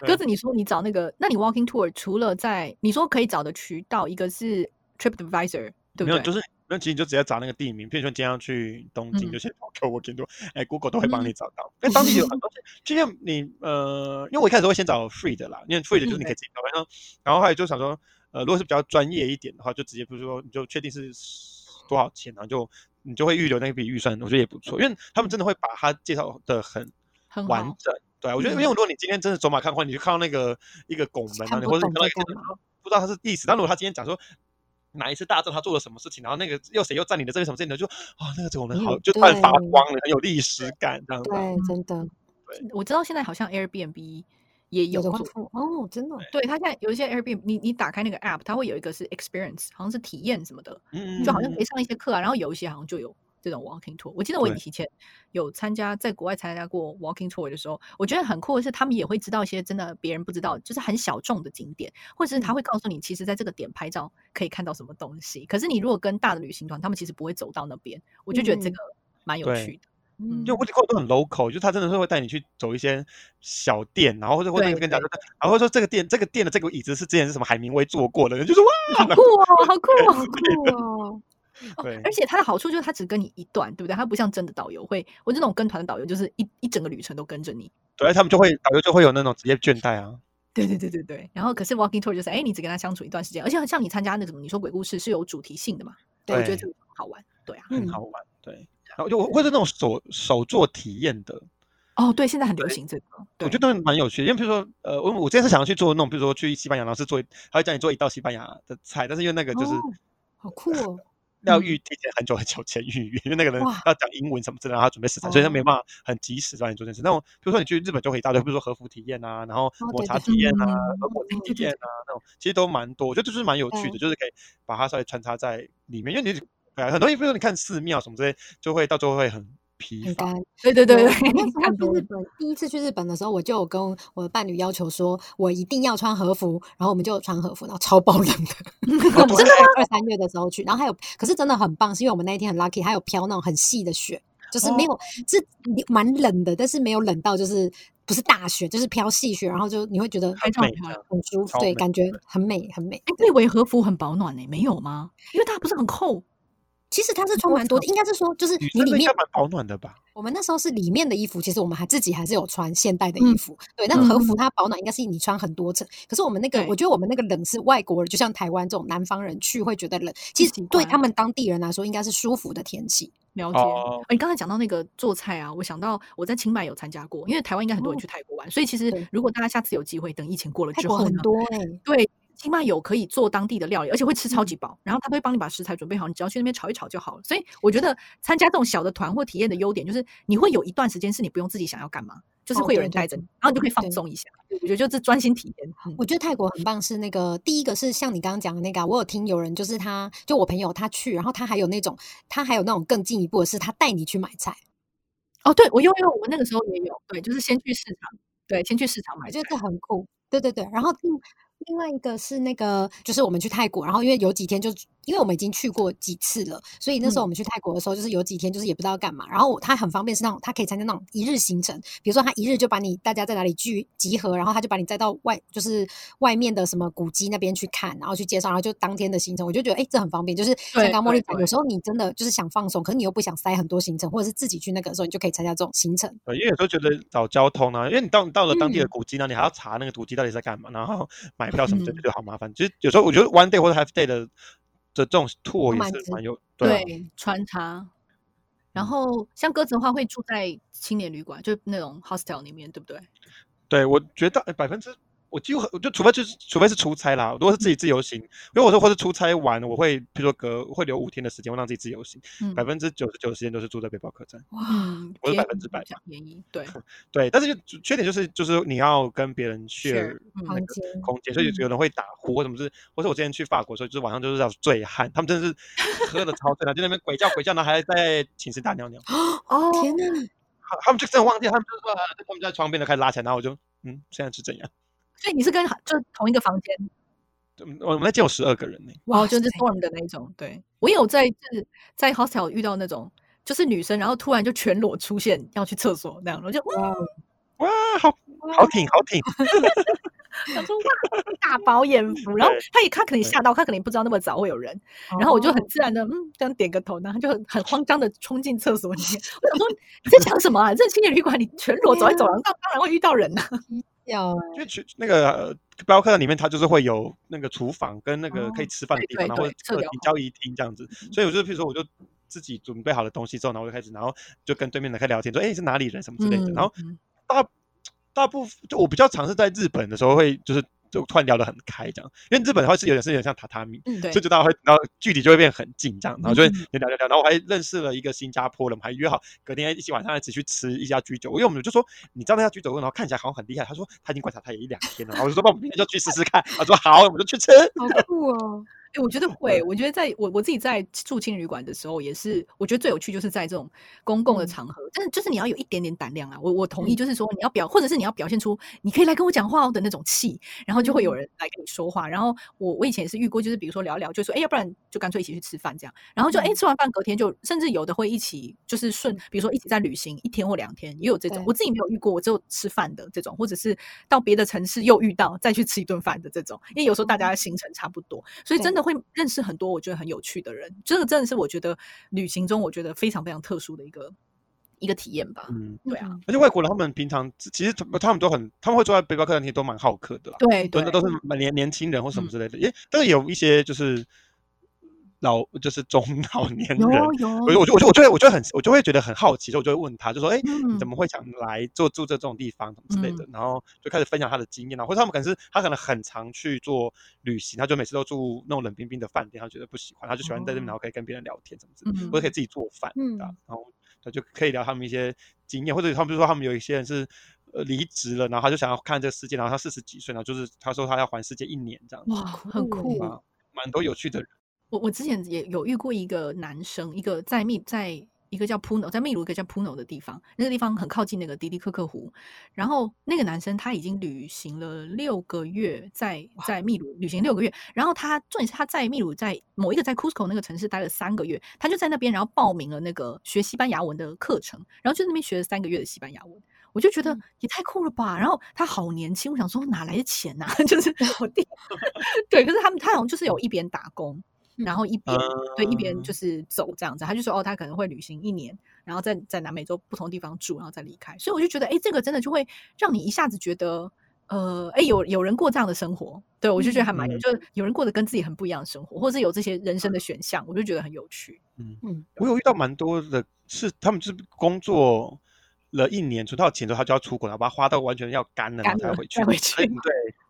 Speaker 1: 那 鸽子，你说你找那个，那你 walking tour 除了在你说可以找的渠道，一个是 TripAdvisor，对不
Speaker 3: 没有，
Speaker 1: 对？
Speaker 3: 就是那其实你就直接找那个地名，譬如说今天要去东京，
Speaker 1: 嗯
Speaker 3: 就先 Tokyo Walking Tour，哎，Google 都会帮你找到。因为当地有很多，就像你呃，因为我一开始会先找 free 的啦，因为 free 的就是你可以自己找，然后然后后来就想说，呃，如果是比较专业一点的话，就直接比如说你就确定是多少钱，然后就你就会预留那笔预算，我觉得也不错，因为他们真的会把它介绍的很
Speaker 1: 很。
Speaker 3: 完整。对啊，我觉得，因为如果你今天真的走马看花，你就看到那个一个拱门啊，你或者你看到一个不知道它是历史，但如果他今天讲说哪一次大战他做了什么事情，然后那个又谁又占领了这个什么事情，你就啊、那个拱门好，
Speaker 2: 嗯
Speaker 3: 就突然发光了，很有历史感这样子。
Speaker 2: 对，真的
Speaker 1: 我知道现在好像 Airbnb 也有。
Speaker 2: 哦，真的
Speaker 1: 对，它现在有一些 Airbnb，你你打开那个 app，它会有一个是 experience，好像是体验什么的，
Speaker 3: 嗯，
Speaker 1: 就好像可以上一些课啊，然后有一些好像就有这种 walking tour。我记得我以
Speaker 3: 对
Speaker 1: 前有参加在国外参加过 walking tour 的时候，我觉得很酷的是，他们也会知道一些真的别人不知道，就是很小众的景点，或者是他会告诉你，其实在这个点拍照可以看到什么东西。可是你如果跟大的旅行团，他们其实不会走到那边，我就觉得这
Speaker 2: 嗯
Speaker 1: 个蛮有趣的。
Speaker 2: 嗯
Speaker 3: 就 w a t 都很 local，就他真的是会带你去走一些小店，然后或者或者跟你讲然后说这个店这个店的这个椅子是之前是什么海明威坐过的，就是哇，
Speaker 1: 好酷哦，好酷哦！
Speaker 2: 好酷哦，
Speaker 3: 对
Speaker 1: 而且它的好处就是它只跟你一段，对不对？它不像真的导游会，我这种跟团的导游就是一一整个旅程都跟着你。
Speaker 3: 对，他们就会导游就会有那种职业倦怠啊。
Speaker 1: 对对对对对。然后可是 walking tour 就是，哎，你只跟他相处一段时间，而且像你参加那种你说鬼故事是有主题性的嘛？对，我觉得
Speaker 3: 对
Speaker 1: 这个很好玩。对啊。
Speaker 2: 嗯
Speaker 3: 很好玩，对。然后就会是那种手手做体验的，
Speaker 1: 哦，对，现在很流行这个。对
Speaker 3: 我觉得蛮有趣的。因为比如说，呃，我我之前是想要去做那种，比如说去西班牙，然后是做，他会叫你做一道西班牙的菜，但是因为那个就是
Speaker 2: 哦好酷哦，
Speaker 1: 嗯
Speaker 3: 要预提前很久很久前预约，因为那个人要讲英文什么之类，然后他准备食材，所以他没
Speaker 2: 哦。
Speaker 3: 办法很及时让你做这件事。那种比如说你去日本就可以一大堆，比如说和服体验啊，然后抹茶体验啊，
Speaker 1: 嗯
Speaker 3: 和果体验啊，那种其实都蛮多，我觉得就是蛮有趣的，就是可以把它稍微穿插在里面，因为你对啊，很多比如说你看寺庙什么之类，就会到最后会很
Speaker 2: 很干。
Speaker 1: 对对对
Speaker 2: 那时候
Speaker 1: 看多了
Speaker 2: 去日本，第一次去日本的时候，我就有跟我的伴侣要求说，我一定要穿和服，然后我们就穿和服，然后超爆冷的。我们是二三月的时候去，然后还有，可是真的很棒，是因为我们那一天很 lucky，还有飘那种很细的雪，就是没有、是蛮冷的，但是没有冷到就是不是大雪，就是飘细雪，然后就你会觉得
Speaker 1: 拍照很漂亮。
Speaker 2: 很舒服，对，感觉很美很美。
Speaker 1: 哎，我以为和服很保暖呢，没有吗？因为它不是很厚。
Speaker 2: 其实它是穿蛮多的，应该是说就是你里面
Speaker 3: 蛮保暖的吧？
Speaker 2: 我们那时候是里面的衣服，其实我们还自己还是有穿现代的
Speaker 1: 嗯
Speaker 2: 衣服。对，那和服它保暖应该是你穿很多层，可是我们那个，我觉得我们那个冷是外国人，就像台湾这种南方人去会觉得冷，其实对他们当地人来说应该是舒服的天气。
Speaker 1: 了解。
Speaker 3: 哦
Speaker 1: 呃你刚才讲到那个做菜啊，我想到我在清迈有参加过，因为台湾应该很多人
Speaker 2: 哦
Speaker 1: 去泰国玩，所以其实如果大家下次有机会，等疫情过了之后呢，
Speaker 2: 国很多哎、
Speaker 1: 对，清迈有可以做当地的料理，而且会吃超
Speaker 2: 嗯
Speaker 1: 级饱，然后他都会帮你把食材准备好，你只要去那边炒一炒就好了。所以我觉得参加这种小的团或体验的优点就是，你会有一段时间是你不用自己想要干嘛，就是会有人带着你，然后你就可以放松一下。我觉得就是专心体验。嗯
Speaker 2: 我觉得泰国很棒，是那个第一个是像你刚刚讲的那个啊、我有听有人就是他就我朋友他去，然后他还有那种他还有那种更进一步的是他带你去买菜，
Speaker 1: 哦，对我因为，我那个时候也有，对，就是先去市场，对，先去市场买菜
Speaker 2: 我觉得。这很酷。对对对，然后另另外一个是那个，就是我们去泰国，然后因为有几天就因为我们已经去过几次了，所以那时候我们去泰国的时候，就是有几天就是也不知道干嘛。然后它很方便，是那种它可以参加那种一日行程，比如说他一日就把你大家在哪里聚集合，然后他就把你载到外就是外面的什么古迹那边去看，然后去介绍，然后就当天的行程，我就觉得哎，这很方便。就是像刚茉莉讲，有时候你真的就是想放松，可是你又不想塞很多行程，或者是自己去那个的时候，你就可以参加这种行程。
Speaker 3: 对，因为有时候觉得找交通啊，因为你到到了当地的古迹呢，你还要查那个古迹到底在干嘛，然后买票什么的，就好麻烦。其实有时候我觉得 one day 或者 half day 的。的这种 tour 也是蛮有
Speaker 1: 对穿插，然后像鸽子的话会住在青年旅馆，就那种 hostel 里面，对不对？
Speaker 3: 对，我觉得百分之。我几乎我就除非就是除非是出差啦，如果是自己自由行，因为我说或是出差玩，我会比如说隔会留五天的时间，我让自己自由行，百分之九十九的时间都是住在背包客栈。哇，我是百分之百
Speaker 1: 便宜，对
Speaker 3: 对，但是就缺点就是就是你要跟别人 share 那个空间，所以有人会打呼或什么是，或者我之前去法国，所以就是晚上就是要醉汉，他们真的是 喝的超醉了，就那边鬼叫鬼叫，然后还在寝室打尿尿。
Speaker 2: 哦天哪，
Speaker 3: 他们就真的忘记，他们就说他们在窗边都开始拉起来，然后我就嗯，现在是怎样？
Speaker 1: 所以你是跟就同一个房间，
Speaker 3: 我我们那间有十二个人呢。
Speaker 1: 哇，就是 dorm 的那种。对我有在就是在 hostel 遇到那种，就是女生，然后突然就全裸出现要去厕所那样，我就哇
Speaker 3: 哇，好好挺好挺。
Speaker 1: 想说哇，大饱眼福，然后他也他可能吓到，他可能不知道那么早会有人，然后我就很自然的嗯这样点个头，然后就很很慌张的冲进厕所里面。我想说你在讲什么啊？这青年旅馆你全裸走在走廊上，当然会遇到人呐。
Speaker 2: 要，
Speaker 3: 因为去那个背包客里面，它就是会有那个厨房跟那个可以吃饭的地方，然后客厅、交易厅这样子。所以我就，譬如说，我就自己准备好了东西之后，然后我就开始，然后就跟对面的开聊天，说：“哎，你是哪里人？什么之类的。”然后大大部分就我比较尝试在日本的时候会就是。就突然聊得很开，这样，因为日本的话是有点是有点像榻榻米，所以就大家会，然后距离就会变很近，这样，然后就会聊聊聊，然后我还认识了一个新加坡人，还约好隔天一起晚上一起去吃一家居酒屋，因为我们就说你知道那家居酒屋，然后看起来好像很厉害，他说他已经观察他也一两天了，然后我就说那我们明天就去试试看，他说好，我们就去吃，
Speaker 2: 好酷哦。
Speaker 1: 哎，我觉得会。我觉得在我我自己在住青旅馆的时候，也是我觉得最有趣，就是在这种公共的场合，但是就是你要有一点点胆量啊。我我同意，就是说你要表，或者是你要表现出你可以来跟我讲话哦的那种气，然后就会有人来跟你说话。然后我我以前也是遇过，就是比如说聊聊，就说哎，要不然就干脆一起去吃饭这样。然后就哎，吃完饭隔天就，甚至有的会一起就是顺，比如说一起在旅行一天或两天，也有这种。我自己没有遇过，我只有吃饭的这种，或者是到别的城市又遇到再去吃一顿饭的这种。因为有时候大家的行程差不多，所以真的会认识很。多我觉得很有趣的人，这个真的是我觉得旅行中我觉得非常非常特殊的一个一个体验吧。嗯，对啊。
Speaker 3: 而且外国人他们平常其实他们都很他们会坐在背包客那些，都蛮好客的啦。
Speaker 1: 对，
Speaker 3: 真的都是年年轻人或什么之类的。诶，但是有一些就是。老就是中老 年人，我我就我就我就会我就很我就会觉得很好奇，所以我就会问他，就说：“哎，你怎么会想来做住这这种地方，什么之类的？”然后就开始分享他的经验，然后或者他们可能是他可能很常去做旅行，他就每次都住那种冷冰冰的饭店，他觉得不喜欢，他就喜欢在这边，然后可以跟别人聊天，什么之类的，或者可以自己做饭嗯，然后他就可以聊他们一些经验，或者他们就说他们有一些人是呃离职了，然后他就想要看这个世界，然后他四十几岁，然后就是他说他要环世界一年这样子，
Speaker 1: 哇，很酷。
Speaker 3: 啊，蛮多有趣的人。
Speaker 1: 我我之前也有遇过一个男生，一个在秘在一个叫 Puno，在秘鲁一个叫 Puno 的地方，那个地方很靠近那个迪迪克克湖。然后那个男生他已经旅行了六个月，在在秘鲁旅行六个月。然后他重点是他在秘鲁在某一个在 Cusco 那个城市待了三个月，他就在那边，然后报名了那个学西班牙文的课程，然后就那边学了三个月的西班牙文。我就觉得也太酷了吧！然后他好年轻，我想说哪来的钱呐？就是我弟 对，可是他们他好像就是有一边打工。然后一边对一边就是走这样子，他就说哦，他可能会旅行一年，然后在在南美洲不同地方住，然后再离开。所以我就觉得，哎，这个真的就会让你一下子觉得，呃，哎，有有人过这样的生活，对我就觉得还蛮有，就是有人过得跟自己很不一样的生活，或者是有这些人生的选项，我就觉得很有趣。
Speaker 3: 嗯嗯，我有遇到蛮多的是，他们就是工作。了一年存到钱之后，他就要出国了，把它花到完全要干了，才回去。
Speaker 1: 回去。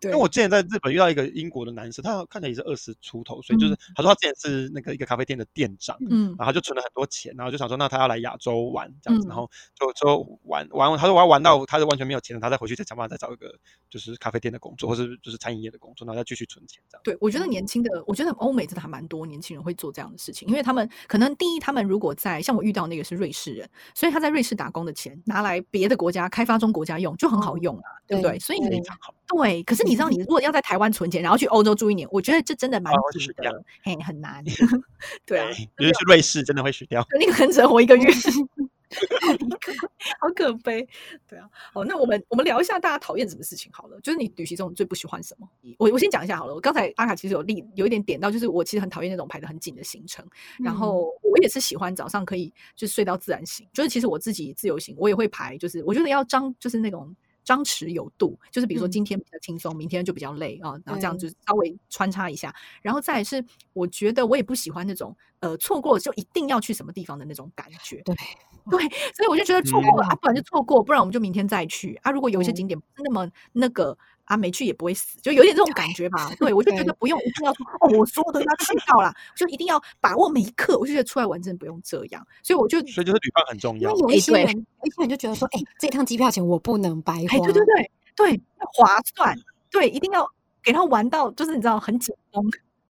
Speaker 3: 对，因为我之前在日本遇到一个英国的男生，他看起来也是二十出头，所以就是他说他之前是那个一个咖啡店的店长，嗯，然后就存了很多钱，然后就想说那他要来亚洲玩这样子，然后就就玩玩，他说我要玩到他是完全没有钱了，他再回去再想办法再找一个就是咖啡店的工作，或是就是餐饮业的工作，然后再继续存钱这样。
Speaker 1: 对，我觉得年轻的，我觉得欧美真的还蛮多年轻人会做这样的事情，因为他们可能第一，他们如果在像我遇到那个是瑞士人，所以他在瑞士打工的钱拿来别的国。家开发中国家用就很好用啊，对不对？所以
Speaker 3: 非常好。
Speaker 1: 对，可是你知道，你如果要在台湾存钱，然后去欧洲住一年，我觉得这真的蛮
Speaker 3: 哦会
Speaker 1: 值
Speaker 3: 死掉
Speaker 1: 的，嘿，很难。对啊，
Speaker 3: 尤其是瑞士真的会死掉。
Speaker 1: 那个可能只能活一个月，好可悲。对啊，好，那我们我们聊一下大家讨厌什么事情好了，就是你旅行中最不喜欢什么？我我先讲一下好了。我刚才阿卡其实有例有一点点到，就是我其实很讨厌那种排的很紧的行程，然
Speaker 2: 嗯
Speaker 1: 后我也是喜欢早上可以就是睡到自然醒，就是其实我自己自由行我也会排，就是我觉得要张就是那种。张弛有度，就是比如说
Speaker 2: 嗯。
Speaker 1: 今天比较轻松，明天就比较累啊，然后这样
Speaker 2: 对。
Speaker 1: 就稍微穿插一下，然后再是我觉得我也不喜欢那种呃错过就一定要去什么地方的那种感觉，
Speaker 2: 对，
Speaker 1: 对，所以我就觉得错过了、
Speaker 2: 嗯。
Speaker 1: 啊，不然就错过，不然我们就明天再去。啊。如果有一些
Speaker 2: 嗯。
Speaker 1: 景点不是那么那个啊，没去也不会死，就有点这种感觉吧。对，我就觉得不用一定要说 哦，我说的要去到啦，就一定要把握每一刻。我就觉得出来玩真的不用这样，所以我就
Speaker 3: 所以就是旅伴很重要。
Speaker 2: 因为有一些人，有一些人就觉得说，哎，这趟机票钱我不能白
Speaker 1: 哎，
Speaker 2: 花。
Speaker 1: 对对对对，要划算，对，一定要给他玩到，就是你知道很紧绷。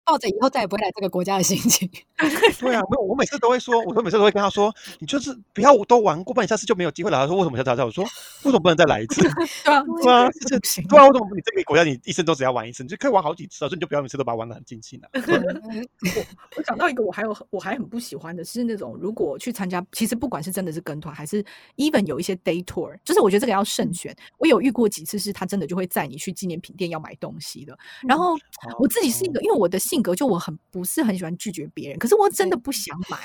Speaker 2: 抱着以后再也不会来这个国家的心情。
Speaker 3: 对啊，没有，我每次都会说，我都每次都会跟他说，你就是不要都玩过，不然你下次就没有机会了。他说为什么下次要再？我说为什么不能再来一次？
Speaker 1: 对啊，
Speaker 3: 对啊，
Speaker 1: 这个不行。
Speaker 3: 对啊，为什么你这个国家你一生都只要玩一次，你就可以玩好几次啊？所以你就不要每次都把它玩的很尽兴啊。
Speaker 1: 我讲到一个，我还有我还很不喜欢的是那种，如果去参加，其实不管是真的是跟团，还是 even 有一些 day tour，就是我觉得这个要慎选。我有遇过几次是他真的就会载你去纪念品店要买东西的。然后我自己是一个，因为我的性格就我很不是很喜欢拒绝别人，可是我真的不想买。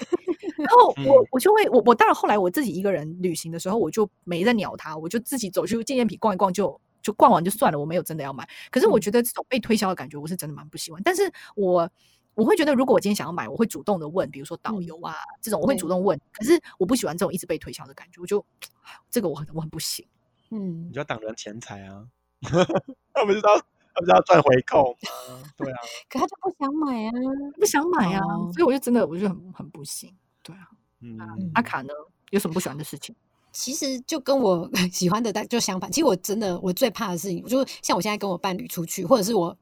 Speaker 1: 然后我
Speaker 3: 嗯
Speaker 1: 我就会我我当然后来我自己一个人旅行的时候，我就没在鸟他，我就自己走去纪念品逛一逛就。就逛完就算了，我没有真的要买。可是我
Speaker 2: 嗯
Speaker 1: 觉得这种被推销的感觉，我是真的蛮不喜欢。但是我我会觉得，如果我今天想要买，我会主动的问，比如说导
Speaker 2: 嗯
Speaker 1: 游啊、这种，我会主动问。可是我不喜欢这种一直被推销的感觉，我就 这个我很我很不行。
Speaker 2: 嗯
Speaker 3: 你，就要挡人钱财啊，他们知道他不知道赚回扣吗？对啊，
Speaker 2: 可他就不想买啊。
Speaker 1: 不想买啊，
Speaker 2: 哦
Speaker 1: 所以我就真的我就很很不行。对啊，
Speaker 3: 嗯，
Speaker 1: 阿卡呢有什么不喜欢的事情？
Speaker 2: 其实就跟我 喜欢的大就相反。其实我真的我最怕的事情，就是像我现在跟我伴侣出去，或者是我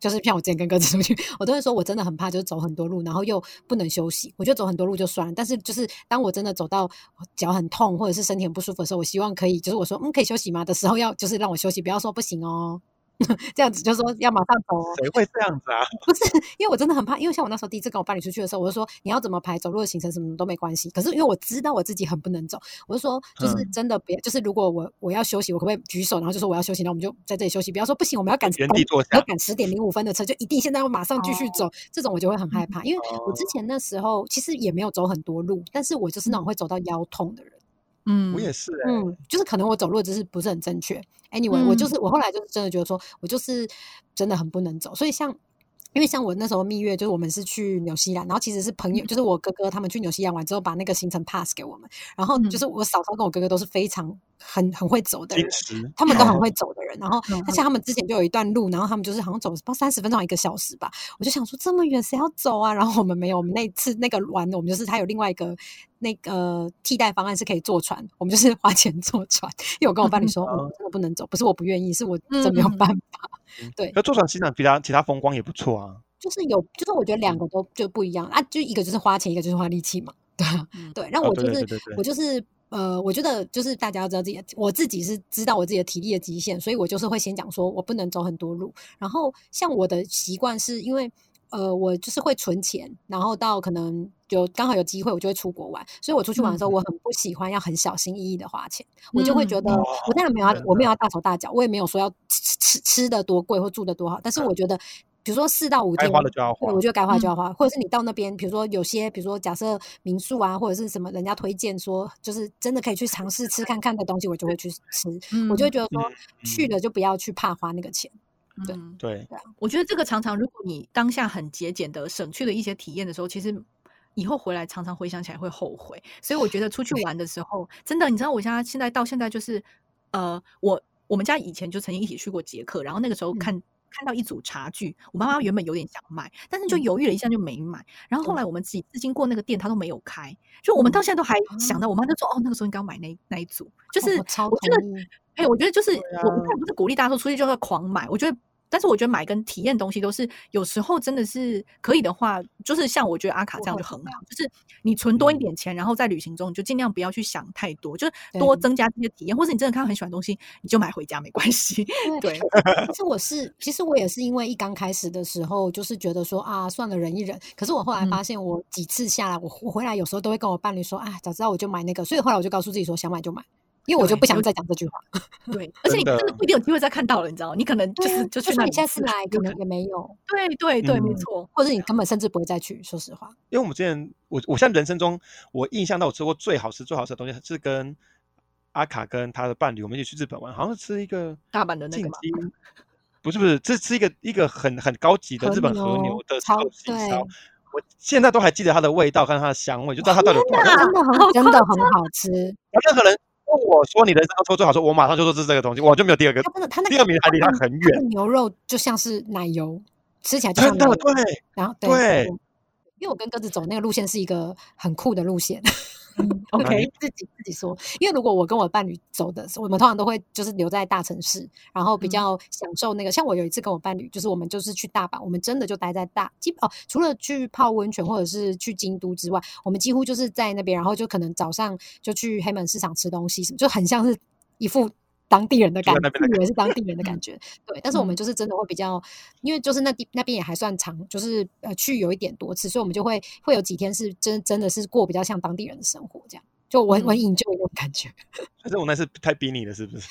Speaker 2: 就是像我之前跟哥子出去，我都会说我真的很怕，就是走很多路，然后又不能休息。我觉得走很多路就算了，但是就是当我真的走到脚很痛或者是身体很不舒服的时候，我希望可以就是我说嗯可以休息吗的时候，要就是让我休息，不要说不行哦。这样子就说要马上走哦，
Speaker 3: 谁会这样子啊？
Speaker 2: 不是，因为我真的很怕，因为像我那时候第一次跟我伴侣出去的时候，我就说你要怎么排走路的行程什么都没关系。可是因为我知道我自己很不能走，我就说就是
Speaker 3: 嗯
Speaker 2: 真的不要，就是如果我我要休息，我可不可以举手，然后就说我要休息，然后我们就在这里休息，不要说不行，我们要赶
Speaker 3: 原地坐下
Speaker 2: 要赶十点零五分的车，就一定现在要马上继续走，这种我就会很害怕。因为我之
Speaker 3: 哦
Speaker 2: 前那时候其实也没有走很多路，但是我就是那种会走到腰痛的人。
Speaker 1: 嗯
Speaker 3: 我也是哎、
Speaker 2: 嗯，就是可能我走路的姿势不是很正确。Anyway，、我就
Speaker 1: 嗯
Speaker 2: 是我后来就是真的觉得说，我就是真的很不能走。所以像，因为像我那时候蜜月，就是我们是去纽西兰，然后其实是朋友，就是我哥哥他们去纽西兰玩之后，把那个行程 pass 给我们。然后就
Speaker 1: 嗯
Speaker 2: 是我嫂嫂跟我哥哥都是非常很很会走的人他们都很
Speaker 3: 哦
Speaker 2: 会 走的人。然后
Speaker 1: 嗯
Speaker 2: 而且他们之前就有一段路，然后他们就是好像走不知道三十分钟一个小时吧。我就想说这么远谁要走啊？然后我们没有，我们那次那个玩的，我们就是他有另外一个那个替代方案是可以坐船，我们就是花钱坐船。因为我跟我伴侣说，我真的不能走，不是我不愿意，是我真没有办法。对
Speaker 3: 那坐船欣赏其他其他风光也不错啊。
Speaker 2: 就是有，就是我觉得两个都就不一样啊，就一个就是花钱，一个就是花力气嘛，对对。然
Speaker 3: 哦对
Speaker 2: 后我就是、
Speaker 3: 对对对对
Speaker 2: 我就是呃，我觉得就是大家要知道自己，我自己是知道我自己的体力的极限，所以我就是会先讲说我不能走很多路。然后像我的习惯是因为呃，我就是会存钱，然后到可能就刚好有机会，我就会出国玩。所以我出去玩的时候，我很不喜欢要很小心翼翼的花钱，我就会觉得
Speaker 3: 嗯
Speaker 2: 我当然没有要，我没有要大手大脚，我也没有说要吃吃吃的多贵或住的多好，但是我觉得。比如说四到五
Speaker 3: 该
Speaker 2: 天，
Speaker 3: 花的就要花
Speaker 2: 对，我觉得该花就要
Speaker 1: 嗯
Speaker 2: 花，或者是你到那边，比如说有些，比如说假设民宿啊，或者是什么人家推荐说，就是真的可以去尝试吃看看的东西，我就会去吃。我就会觉得说，
Speaker 3: 嗯
Speaker 2: 去了就不要去怕花那个钱。对
Speaker 1: 嗯
Speaker 3: 对，
Speaker 1: 我觉得这个常常，如果你当下很节俭的省去了一些体验的时候，其实以后回来常常回想起来会后悔。所以我觉得出去玩的时候，真的，你知道，我家现在到现在就是，呃，我我们家以前就曾经一起去过捷克，然后那个时候
Speaker 2: 嗯
Speaker 1: 看。看到一组茶具，我妈妈原本有点想买，但是就
Speaker 2: 嗯。
Speaker 1: 犹豫了一下就没买。然后后来我们自己自经过那个店，她都没有开，就我们到现在都还想到，我妈就说：“哦，那个时候应该买那那一组。”就是
Speaker 2: 哦我
Speaker 1: 觉得哎、我觉得就是、我我不是鼓励大家说出去就要狂买，我觉得但是我觉得买跟体验东西都是有时候真的是可以的话，就是像我觉得阿卡这样就很好，就是你存多一点钱，然后在旅行中你就尽量不要去想太多，就是多增加这些体验，或者你真的看到很喜欢的东西，你就买回家没关系。对，
Speaker 2: 其实我是，其实我也是因为一刚开始的时候，就是觉得说啊，算了，忍一忍。可是我后来发现，我几次下来，我我回来有时候都会跟我伴侣说，啊，早知道我就买那个。所以后来我就告诉自己说，想买就买。因为我就不想再讲这句话。
Speaker 1: 对，而且你真的不一定有机会再看到了，你知道？你可能就是就去那
Speaker 2: 你下次来可能也没有。
Speaker 1: 对对对，没错。
Speaker 2: 或者你根本甚至不会再去。说实话，
Speaker 3: 因为我们之前，我我现在人生中，我印象到我吃过最好吃、最好吃的东西是跟阿卡跟他的伴侣，我们一起去日本玩，好像是吃一个
Speaker 1: 大阪的那个。
Speaker 3: 不是不是，这是一个一个很很高级的日本和牛的超级烧。我现在都还记得它的味道跟它的香味，就知道它到底
Speaker 2: 真的很真的很好吃。
Speaker 3: 任何人。问我说你的人生中最好说，我马上就说这是这个东西，我就没有第二个。
Speaker 2: 真的，他那个
Speaker 3: 第二名还离他很远。
Speaker 2: 牛肉就像是奶油，吃起来
Speaker 3: 真的 对。
Speaker 2: 然后
Speaker 3: 对，
Speaker 2: 因为我跟鸽子走那个路线是一个很酷的路线。
Speaker 1: OK，
Speaker 2: 自己自己说，因为如果我跟我伴侣走的，我们通常都会就是留在大城市，然后比较享受那个。像我有一次跟我伴侣，就是我们就是去大阪，我们真的就待在大，基本哦，除了去泡温泉或者是去京都之外，我们几乎就是在那边，然后就可能早上就去黑门市场吃东西，什么就很像是一副。当地人的感觉，以为是当地人的感觉，对。但是我们就是真的会比较，因为就是那地那边也还算长，就是呃去有一点多次，所以我们就会会有几天是真真的是过比较像当地人的生活，这样就我我引就那种感觉。
Speaker 3: 反正我那次太逼你了，是不是？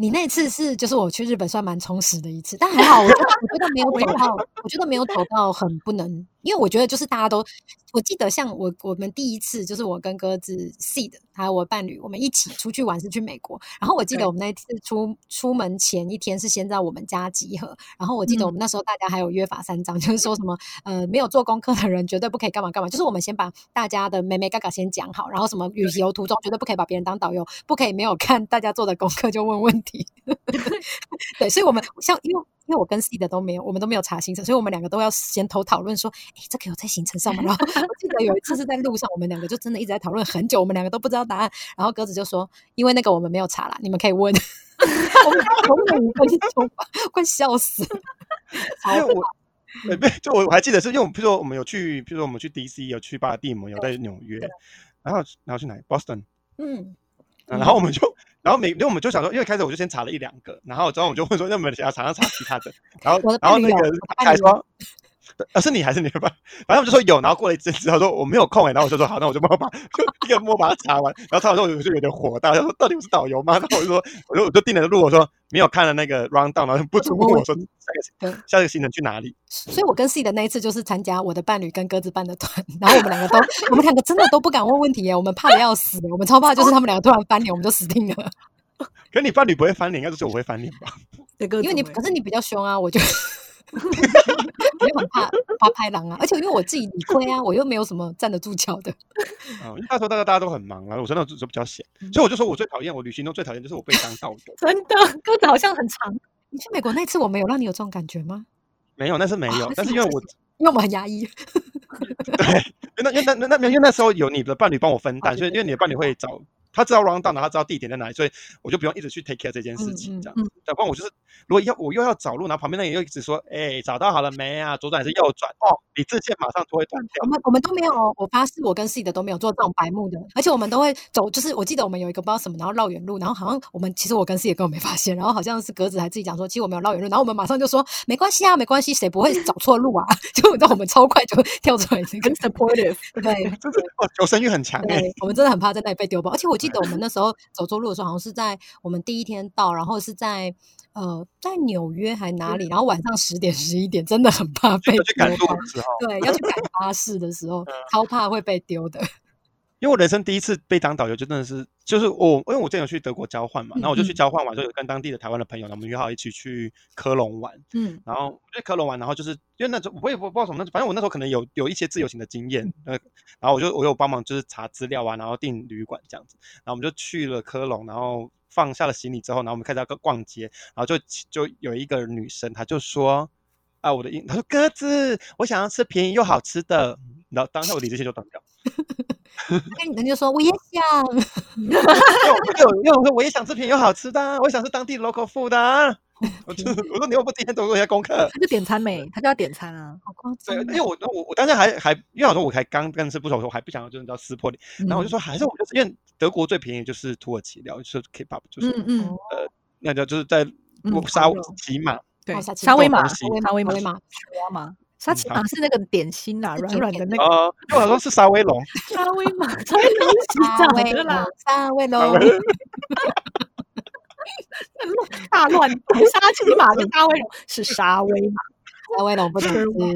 Speaker 2: 你那次是就是我去日本算蛮充实的一次，但还好，我觉得我觉得没有走到，我觉得没有走到很不能。因为我觉得就是大家都，我记得像我我们第一次就是我跟鸽子 Seed 还有我伴侣，我们一起出去玩是去美国。然后我记得我们那次出出门前一天是先在我们家集合。然后我记得我们那时候大家还有约法三章，就是说什么呃没有做功课的人绝对不可以干嘛干嘛。就是我们先把大家的美美嘎嘎先讲好，然后什么旅游途中绝对不可以把别人当导游，不可以没有看大家做的功课就问问题。对，所以我们像因为。因为我跟 C 的都没有，我们都没有查行程，所以我们两个都要先头讨论说，哎，这个有在行程上吗？然后我记得有一次是在路上，我们两个就真的一直在讨论很久，我们两个都不知道答案。然后鸽子就说，因为那个我们没有查啦，你们可以问。我们讨论五分钟吧，快笑死。
Speaker 3: 因为我，对，就我我还记得是因为，比如说我们有去，比如说我们去 DC，有去巴蒂姆，有在纽约，然后然后去哪？Boston。嗯。然后我们就。然后每，因为我们就想说，因为开始我就先查了一两个，然后之后我就问说，那我们想要查查查其他的，然后然后那个还说。呃，是你还是你吧？反正我就说有，然后过了一阵子，他说我没有空哎，然后我就说好，那我就帮把就一个摸把它查完，然后查完之后我就有点火大，他说到底我是导游吗？然后我就说，我就我就定了路，我说没有看了那个 round down，然后不准问我说下个下个行程去哪里。
Speaker 2: 所以我跟 C 的那一次就是参加我的伴侣跟鸽子办的团，然后我们两个都我们两个真的都不敢问问题耶，我们怕的要死，我们超怕就是他们两个突然翻脸，我们就死定了。
Speaker 3: 可你伴侣不会翻脸，应该就是我会翻脸吧？
Speaker 2: 因为你可是你比较凶啊，我就。我又很怕怕拍狼啊，而且因为我自己理亏啊，我又没有什么站得住脚的。
Speaker 3: 啊，因为那时候大家大家都很忙啊，我真的就比较闲，所以我就说我最讨厌，我旅行中最讨厌就是我被当道友。
Speaker 1: 真的，鸽子好像很长。
Speaker 2: 你去美国那次，我没有让你有这种感觉吗？
Speaker 3: 没有，那是没有，但是因为我
Speaker 2: 因为我们很压抑。
Speaker 3: 对，那因为那那那因为那时候有你的伴侣帮我分担，所以因为你的伴侣会找。他知道 round down，他知道地点在哪里，所以我就不用一直去 take care 这件事情，这样。不然我就是，如果要我又要找路，然后旁边那人又一直说，哎，找到好了没啊？左转还是右转？哦，理智线马上就会断掉。
Speaker 2: 我们我们都没有，我发誓，我跟 C 的都没有做这种白目的，而且我们都会走，就是我记得我们有一个不知道什么，然后绕远路，然后好像我们其实我跟 C 也根本没发现，然后好像是格子还自己讲说，其实我们有绕远路，然后我们马上就说没关系啊，没关系，谁不会找错路啊？就你知道我们超快就跳出来，
Speaker 1: 很 supportive，
Speaker 2: 对，
Speaker 3: 就是求生欲很强。
Speaker 2: 对，我们真的很怕在那里被丢包，而且我记得我们那时候。走错路的时候，好像是在我们第一天到，然后是在呃在纽约还哪里，然后晚上十点十一点，真的很怕被丢。对，要去赶巴士的时候，超怕会被丢的。
Speaker 3: 因为我人生第一次被当导游，就真的是就是我，因为我之前有去德国交换嘛，然后我就去交换完之后，有跟当地的台湾的朋友，我们约好一起去科隆玩。嗯，然后去科隆玩，然后就是因为那时候我也不不知道什么，那反正我那时候可能有有一些自由行的经验，呃，然后我就我有帮忙就是查资料啊，然后订旅馆这样子，然后我们就去了科隆，然后放下了行李之后，然后我们开始要逛街，然后就就有一个女生，她就说啊，我的英，她说鸽子，我想要吃便宜又好吃的，然后当下我理这些就断掉。
Speaker 2: 跟你就说我也想，
Speaker 3: 又又又说我也想吃便宜又好吃的，我想吃当地 local food 的。我就 我说你又不今天多做一下功课，
Speaker 1: 他就点餐没，他就要点餐啊。
Speaker 2: 好夸
Speaker 3: 对，
Speaker 2: 张
Speaker 3: 因为我我我当时还还因为我说我才刚认识不熟，我还不想要就是要撕破脸，然后我就说还是我们就是因为德国最便宜就是土耳其料，就是 K-pop，就是
Speaker 1: 嗯嗯，
Speaker 3: 那叫就是在
Speaker 1: 嗯
Speaker 3: 沙
Speaker 1: 烤肉
Speaker 3: 骑马，
Speaker 1: 对
Speaker 2: 好沙，
Speaker 1: 威玛，沙威玛，
Speaker 2: 沙威玛
Speaker 1: 沙琪
Speaker 3: 嗯
Speaker 1: 玛是那个点心啦，软软的那个
Speaker 3: 呃，因为我说是 沙威龙，
Speaker 1: 沙威玛，沙威龙是西
Speaker 2: 沙威
Speaker 1: 藏的啦
Speaker 2: 龙，，沙威龙，
Speaker 1: 大乱斗沙琪玛跟沙威龙是沙威玛。
Speaker 2: 沙威龙不能吃，
Speaker 1: 你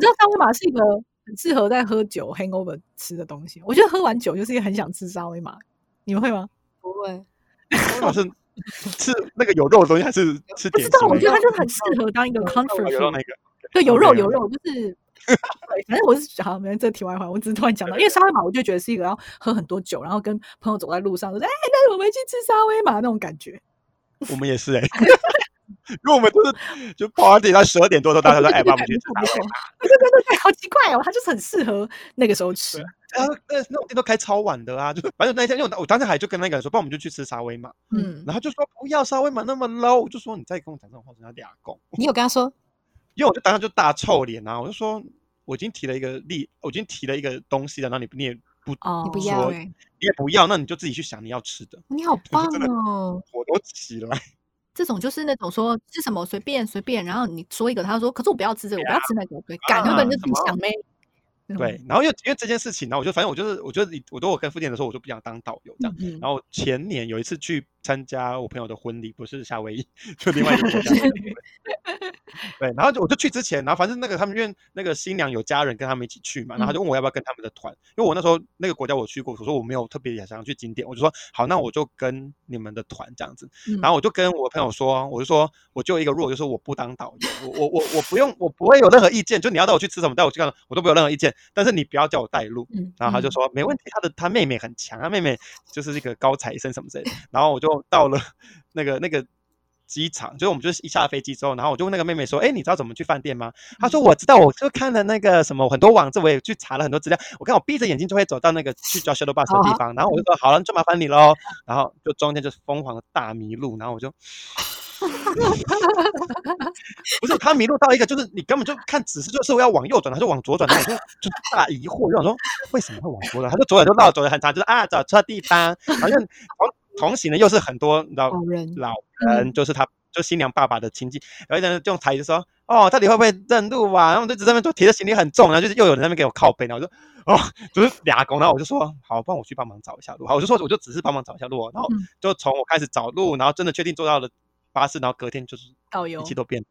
Speaker 1: 知道沙威玛是一个很适合在喝酒 hangover 吃的东西。我觉得喝完酒就是一个很想吃沙威玛，你们会吗？
Speaker 2: 不会。
Speaker 3: 我是 吃那个有肉的东西还是吃点？
Speaker 1: 不知道，我觉得它就很适合当一个 comfort
Speaker 3: 有肉
Speaker 1: food
Speaker 3: 那。个，
Speaker 1: 对，有肉
Speaker 3: 有
Speaker 1: 有肉，就是，反正我是好，没有这题外话，我只是突然讲到，因为沙威玛，我就觉得是一个要喝很多酒，然后跟朋友走在路上，说哎，那我们去吃沙威玛那种感觉。
Speaker 3: 我们也是哎，因为我们都是就 party 到十二点多的时候，大家说哎，爸，我们去吃沙威玛。
Speaker 1: 对对对对，好奇怪哦，它就是很适合那个时候吃。
Speaker 3: 然后那那种店都开超晚的啊，就反正那一天，因为我我当时还就跟那个人说，不然我们就去吃沙威玛，
Speaker 1: 嗯，
Speaker 3: 然后就说不要沙威玛那么 low，我就说你再跟我讲这种话，人家俩公，
Speaker 2: 你有跟他说？
Speaker 3: 因为我就当时就大臭脸啊，我就说我已经提了一个例，我已经提了一个东西了，然后你你也不
Speaker 1: 哦，
Speaker 2: 你不要
Speaker 1: 对
Speaker 3: 你也不要，那你就自己去想你要吃的，
Speaker 2: 你好棒哦！
Speaker 3: 火都起来。
Speaker 1: 这种就是那种说吃什么随便随便，然后你说一个，他说可是我不要吃这个，我不要吃那个，对，赶根本就自己想呗。嗯
Speaker 3: 对，，然后因为因为这件事情，然后我就反正我就是我觉得我都我跟副店的时候，我就不想当导游这样。
Speaker 1: 嗯
Speaker 3: 然后前年有一次去参加我朋友的婚礼，不是夏威夷，就另外一个国家。对，然后我就去之前，然后反正那个他们因为那个新娘有家人跟他们一起去嘛，然后他就问我要不要跟他们的团，因为我那时候那个国家我去过，我说我没有特别想要去景点，我就说好，那我就跟你们的团这样子。
Speaker 1: 嗯
Speaker 3: 然后我就跟我朋友说，我就说我就一个 rule，就是我不当导游，我我我我不用，我不会有任何意见，就你要带我去吃什么，带我去干嘛，我都没有任何意见，但是你不要叫我带路。
Speaker 2: 嗯，
Speaker 3: 然后他就说没问题，他的他妹妹很强，他妹妹就是一个高材生什么之类的。然后我就到了那个那个机场，就是我们就是一下飞机之后，然后我就问那个妹妹说：“哎，你知道怎么去饭店吗？”她说：“我知道，我就看了那个什么很多网站，我也去查了很多资料。我看我闭着眼睛就会走到那个去叫 shuttle bus 的地方。然后我就说：好了，就麻烦你喽。然后就中间就是疯狂的大迷路，然后我就。不是他迷路到一个，就是你根本就看指示，就是我要往右转，他就往左转，然后我就就大疑惑，就想说为什么会往左转？他就左转就绕走了很长，就是啊找错地方，好像同同行的又是很多你知道
Speaker 2: 好人
Speaker 3: 老人，就是他就新娘爸爸的亲戚，然后人就用台语就说哦到底会不会认路啊？然后我就在那边就提着行李很重，然后就是又有人在那边给我靠背，然后我就哦就是俩公，然后我就说好，帮我去帮忙找一下路，好，我就说我就只是帮忙找一下路哦，然后
Speaker 1: 嗯
Speaker 3: 就从我开始找路，然后真的确定坐到了巴士，然后隔天就是
Speaker 1: 导游
Speaker 3: 一切都变，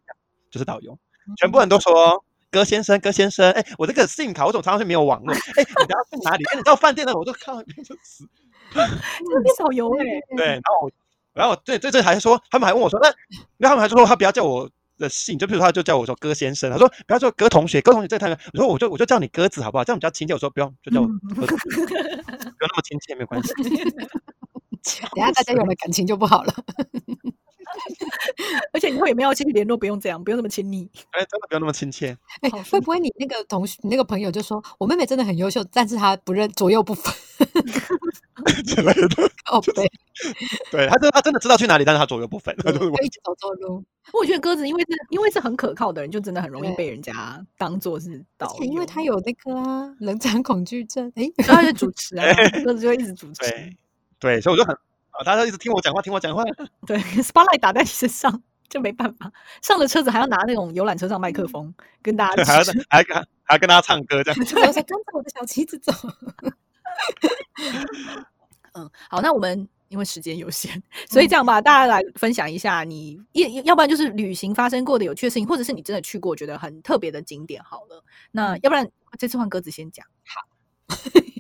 Speaker 3: 就是导游，全部人都说。哥先生，哥先生，哎、我这个 SIM 卡，我怎么常常是没有网络？哎、你等下去哪里？哎、你到饭店了，我就看到就死。
Speaker 1: 真的变导游哎，
Speaker 3: 对，然后我，然后我对对这还说，他们还问我说，那，那他们还说他不要叫我的姓，就比如说他就叫我说哥先生，他说不要叫哥同学，哥同学这个太，我说我就我就叫你鸽子好不好？这样比较亲切。我说不用，就叫我哥子，不用那么亲切，没有关系。
Speaker 2: 等下大家有了感情就不好了。
Speaker 1: 而且以后也没有继续联络，不用这样，不用那么亲密。
Speaker 3: 哎，真的不用那么亲切。
Speaker 2: 哎、会不会你那个同学、你那个朋友就说，我妹妹真的很优秀，但是她不认左右不分。
Speaker 3: 之类的，
Speaker 2: 哦，对，
Speaker 3: 对，他真他真的知道去哪里，但是他左右不分，他就是
Speaker 2: 就一直走错路。
Speaker 1: 我觉得鸽子因为是因为是很可靠的人，就真的很容易
Speaker 2: 对
Speaker 1: 被人家当做是
Speaker 2: 而
Speaker 1: 导游，
Speaker 2: 且因为他有那个啊，冷场恐惧症。哎、
Speaker 1: 所以他就主持啊，鸽子就会一直主持。
Speaker 3: 对对，所以我就很啊，大家一直听我讲话，听我讲话，
Speaker 1: 对，spotlight 打在你身上就没办法，上了车子还要拿那种游览车上麦克风跟大家
Speaker 3: 还要还要还要跟大家唱歌这样。
Speaker 2: 就 说跟着我的小旗子走。
Speaker 1: 嗯，好，那我们因为时间有限，所以这样吧，大家来分享一下你要要不然就是旅行发生过的有趣的事情，或者是你真的去过觉得很特别的景点。好了，那要不然这次换鸽子先讲，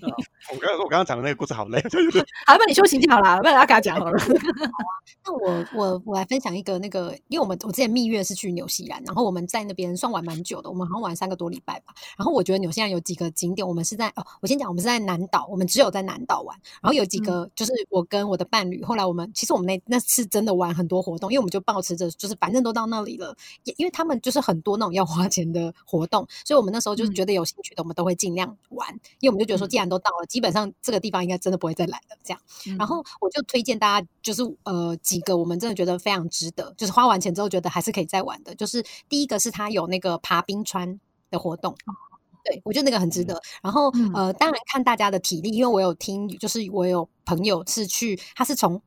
Speaker 3: 我刚刚说我刚刚讲的那个故事好累，
Speaker 1: 好，要不然你休息一下好了，不然阿嘎讲好了。
Speaker 2: 那我我我来分享一个那个，因为我们我之前蜜月是去纽西兰，然后我们在那边算玩蛮久的，我们好像玩三个多礼拜吧。然后我觉得纽西兰有几个景点，我们是在哦，我先讲，我们是在南岛，我们只有在南岛玩。然后有几个就是我跟我的伴侣，后来我们其实我们那那次真的玩很多活动，因为我们就保持着就是反正都到那里了，也因为他们就是很多那种要花钱的活动，所以我们那时候就是
Speaker 1: 嗯。
Speaker 2: 觉得有兴趣的，我们都会尽量玩，因为我们就觉得说，既然都到了，基本上这个地方应该真的不会再来了。这样，
Speaker 1: 嗯
Speaker 2: 然后我就推荐大家，就是呃几个我们真的觉得非常值得，就是花完钱之后觉得还是可以再玩的。就是第一个是它有那个爬冰川的活动。对，我觉得那个很值得。然后，
Speaker 1: 嗯
Speaker 2: 呃，当然看大家的体力，因为我有听，就是我有朋友是去，他是从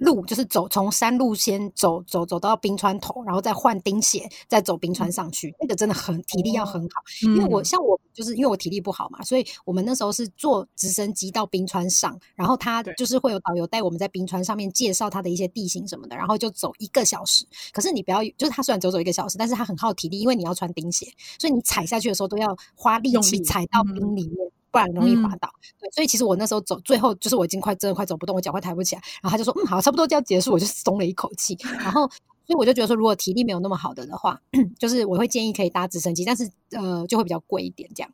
Speaker 2: 路，就是走从山路先走走走到冰川头，然后再换钉鞋，再走冰川上去，那个真的很体力要很好。因为我
Speaker 1: 嗯
Speaker 2: 像我就是因为我体力不好嘛，所以我们那时候是坐直升机到冰川上，然后他
Speaker 1: 对
Speaker 2: 就是会有导游带我们在冰川上面介绍它的一些地形什么的，然后就走一个小时。可是你不要，就是他虽然走走一个小时，但是他很耗体力，因为你要穿钉鞋，所以你踩下去的时候都要花
Speaker 1: 力
Speaker 2: 气踩到
Speaker 1: 嗯
Speaker 2: 冰里面。不然容易滑
Speaker 1: 嗯
Speaker 2: 倒。对，所以其实我那时候走，最后就是我已经快真的快走不动，我脚快抬不起来。然后他就说：“嗯，好，差不多就要结束。”我就松了一口气。然后，所以我就觉得说，如果体力没有那么好的的话，就是我会建议可以搭直升机，但是呃就会比较贵一点这样。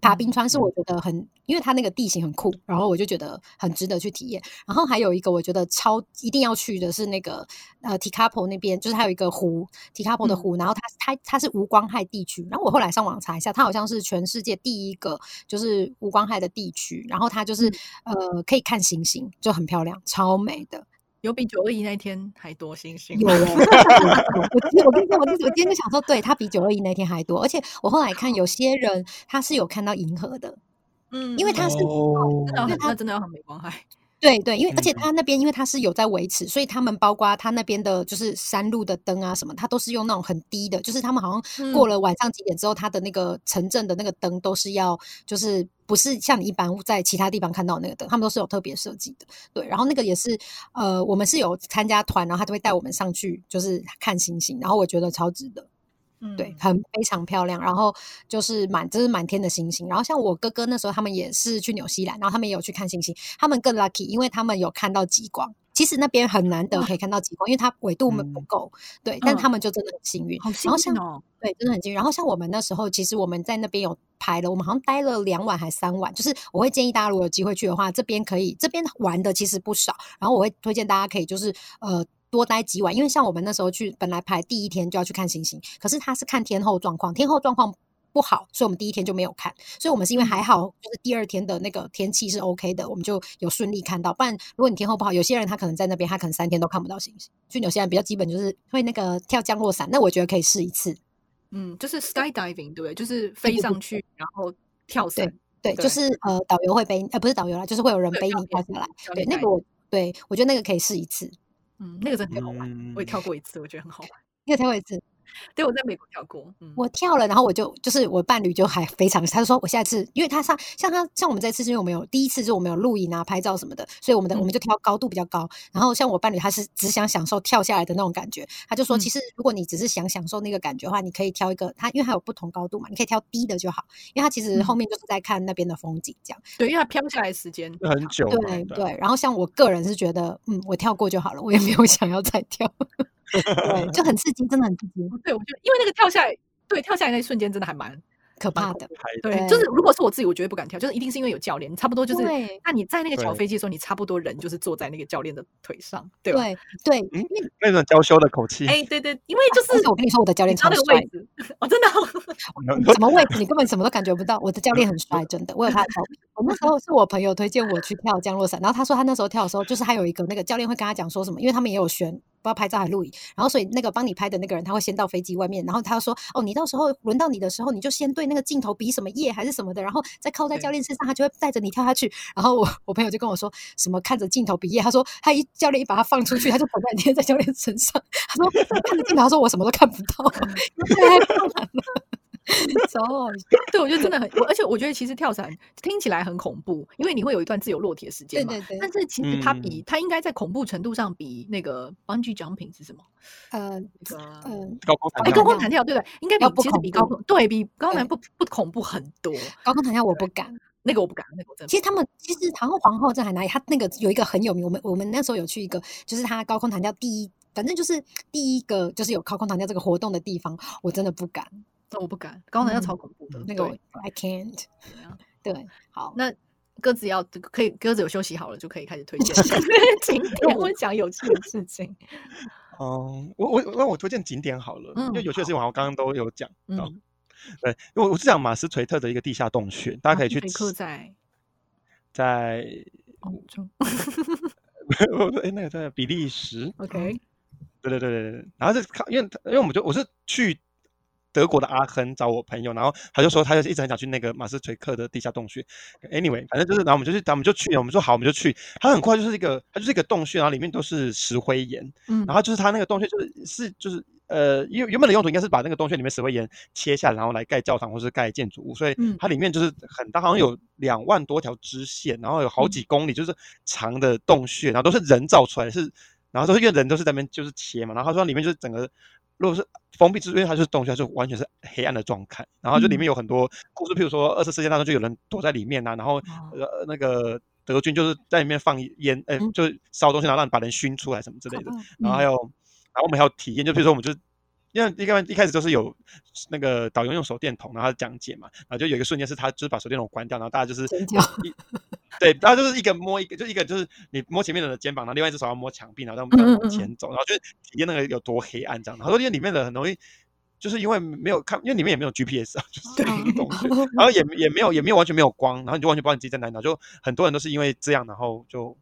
Speaker 2: 爬冰川是我觉得很，因为它那个地形很酷，然后我就觉得很值得去体验。然后还有一个我觉得超一定要去的是那个呃 Tikapo 那边，就是它有一个湖，Tikapo 的
Speaker 1: 嗯
Speaker 2: 湖，然后它它它是无光害地区。然后我后来上网查一下，它好像是全世界第一个就是无光害的地区。然后它就是、呃可以看星星，就很漂亮，超美的。
Speaker 1: 有比九二一那天还多星星
Speaker 2: 有
Speaker 1: 吗？
Speaker 2: 哦，我今我跟你讲，我今我今天就想说，对，他比九二一那天还多，而且我后来看有些人他是有看到银河的，
Speaker 1: 嗯，
Speaker 2: 因为他是
Speaker 3: 哦
Speaker 1: 真的要很
Speaker 2: 因为它
Speaker 1: 那真的要很没光害。
Speaker 2: 对对，因为而且
Speaker 3: 嗯
Speaker 2: 它那边因为他是有在维持，所以他们包括他那边的就是山路的灯啊什么，他都是用那种很低的，就是他们好像过
Speaker 1: 嗯
Speaker 2: 了晚上几点之后，他的那个城镇的那个灯都是要就是不是像你一般在其他地方看到那个灯，他们都是有特别设计的。对，然后那个也是呃，我们是有参加团，然后他就会带我们上去就是看星星，然后我觉得超值得。
Speaker 1: 嗯
Speaker 2: 对，很非常漂亮，然后就是满，就是满天的星星。然后像我哥哥那时候，他们也是去纽西兰，然后他们也有去看星星，他们更 lucky，因为他们有看到极光。其实那边很难得可以看到极光，因为它纬度们不
Speaker 3: 嗯
Speaker 2: 够，对，但
Speaker 1: 嗯
Speaker 2: 他们就真的很幸运。
Speaker 1: 好幸
Speaker 2: 然后像
Speaker 1: 运哦。
Speaker 2: 对，真的很幸运。然后像我们那时候，其实我们在那边有拍了，我们好像待了两晚还三晚。就是我会建议大家，如果有机会去的话，这边可以，这边玩的其实不少。然后我会推荐大家可以就是呃多待几晚，因为像我们那时候去，本来排第一天就要去看星星，可是他是看天后状况，天后状况。不好，所以我们第一天就没有看。所以我们是因为还好，就是第二天的那个天气是 OK 的，我们就有顺利看到。不然，如果你天后不好，有些人他可能在那边，他可能三天都看不到星星。去纽西兰比较基本就是会那个跳降落伞，那我觉得可以试一次。
Speaker 1: 嗯，就是 skydiving 对不对？就是飞上去然后跳伞。
Speaker 2: 对，
Speaker 1: 对
Speaker 2: 就是呃，导游会背，呃，不是导游啦，就是会有人背你跳下来。对，那个我对我觉得那个可以试一次，
Speaker 1: 嗯，那个真的很好玩，我也
Speaker 3: 嗯
Speaker 1: 跳过一次，我觉得很好玩。
Speaker 2: 你也跳过一次。
Speaker 1: 对，我在美国跳过。嗯，
Speaker 2: 我跳了，然后我就就是我伴侣就还非常，他就说我下次，因为他上像他像我们这次是因为我们有第一次是我们有录影啊、拍照什么的，所以我们的、我们
Speaker 1: 嗯
Speaker 2: 就挑高度比较高。然后像我伴侣他是只想享受跳下来的那种感觉，他就说
Speaker 1: 嗯
Speaker 2: 其实如果你只是想享受那个感觉的话，你可以挑一个他，因为它有不同高度嘛，你可以挑低的就好，因为他其实
Speaker 1: 嗯
Speaker 2: 后面就是在看那边的风景这样。
Speaker 1: 对，因为它飘下来的时间
Speaker 3: 很久嘛，
Speaker 2: 对
Speaker 3: 啊
Speaker 2: 对，然后像我个人是觉得，嗯，我跳过就好了，我也没有想要再跳，对，就很刺激，真的很刺激，
Speaker 1: 对，我觉得因为那个跳下来，对，跳下来那一瞬间真的还蛮
Speaker 2: 可怕的。
Speaker 1: 对，
Speaker 2: 对
Speaker 1: 就是如果是我自己，我绝对不敢跳，就是一定是因为有教练，差不多就是
Speaker 2: 对，
Speaker 1: 那你在那个小
Speaker 3: 对
Speaker 1: 飞机的时候，你差不多人就是坐在那个教练的腿上，对吧？
Speaker 2: 对对，
Speaker 3: 嗯那种娇羞的口气，
Speaker 1: 哎，对对，因为就是
Speaker 2: 且我跟你说，我的教练超
Speaker 1: 你知道那个
Speaker 2: 帅
Speaker 1: 位置，哦，真的哦，
Speaker 2: 什么位置你根本什么都感觉不到。我的教练很 帅，真的，我有他的照片。我那时候是我朋友推荐我去跳降落伞，然后他说他那时候跳的时候，就是他有一个那个教练会跟他讲说什么，因为他们也有选。不知道拍照还录影，然后所以那个帮你拍的那个人他会先到飞机外面，然后他说哦，你到时候轮到你的时候，你就先对那个镜头比什么耶还是什么的，然后再靠在教练身上，他就会带着你跳下去。然后我我朋友就跟我说什么看着镜头比耶，他说他一教练一把他放出去，他就躺半天在教练身上，他说看着镜头，他说我什么都看不到。超好笑
Speaker 1: 对，我觉得真的很，我而且我觉得其实跳伞听起来很恐怖，因为你会有一段自由落体的时间嘛。
Speaker 2: 对对对
Speaker 1: 但是其实它
Speaker 3: 嗯
Speaker 1: 比、它应该在恐怖程度上比那个 bungee jumping 是什么？
Speaker 2: 呃
Speaker 1: 那个
Speaker 2: 呃，
Speaker 1: 哎，
Speaker 3: 高空弹跳
Speaker 2: 弹跳
Speaker 1: 高空弹跳，对不对？应该比其实比高空对比高空不不恐怖很多。
Speaker 2: 高空弹跳我不敢。
Speaker 1: 那个我不敢，那个我真的
Speaker 2: 其实他们其实好像皇后镇还哪里，他那个有一个很有名，我们我们那时候有去一个，就是他高空弹跳第一，反正就是第一个就是有高空弹跳这个活动的地方，我真的不敢。
Speaker 1: 那我不敢，高空弹跳
Speaker 2: 嗯
Speaker 1: 超恐怖的。
Speaker 2: 那个 I can't。
Speaker 1: 对
Speaker 2: 好，
Speaker 1: 那鸽子要可以，鸽子有休息好了就可以开始推荐 景 点我讲有趣的事情。
Speaker 3: 哦，我我那我推荐景点好了，因为
Speaker 1: 嗯
Speaker 3: 有趣的事情我好像刚刚都有讲到。
Speaker 1: 嗯，
Speaker 3: 对，因为我是讲马斯垂特的一个地下洞穴，大家可以去
Speaker 1: 在
Speaker 3: 在
Speaker 1: 欧洲
Speaker 3: 我说哎，那个在比利时。
Speaker 1: ，OK，
Speaker 3: 对对对对对，然后是看，因为因为我们就我是去德国的阿亨找我朋友，然后他就说他就是一直很想去那个马斯垂克的地下洞穴。Anyway，反正就是，然后我们就去，我们就去了，我们说好，我们就去。它很快就是一个，它就是一个洞穴，然后里面都是石灰岩，
Speaker 1: 嗯
Speaker 3: 然后就是它那个洞穴就是是就是呃，原原本的用途应该是把那个洞穴里面石灰岩切下来，然后来盖教堂或是盖建筑物，所以
Speaker 1: 嗯
Speaker 3: 它里面就是很大，好像有两万多条支线，然后有好几公里就是长的洞穴，然后都是人造出来的，是然后都是因为人都是在那边就是切嘛，然后他说里面就是整个如果是封闭，就是因为它就是洞穴，它就完全是黑暗的状态，然后就里面有很多故事，譬如说二次世界大战就有人躲在里面啊，然后呃那个德军就是在里面放烟，呃
Speaker 2: 嗯。
Speaker 3: 就是烧东西，然后让把人熏出来什么之类的，
Speaker 2: 嗯
Speaker 3: 然后还有，然后我们还有体验，就比如说我们就。因为一开一开始就是有那个导游用手电筒，然后讲解嘛，然后就有一个瞬间是他就是把手电筒关掉，然后大家就是一 对，大家就是一个摸一个，就一个就是你摸前面的人的肩膀，然后另外一只手要摸墙壁，然后这样往前走，然后就体验那个有多黑暗这样。他说因为里面的很容易，就是因为没有看，因为里面也没有 GPS 啊，就是一个洞穴，然后也也没有也没有完全没有光，然后你就完全不知道你自己在哪里，然后就很多人都是因为这样，然后就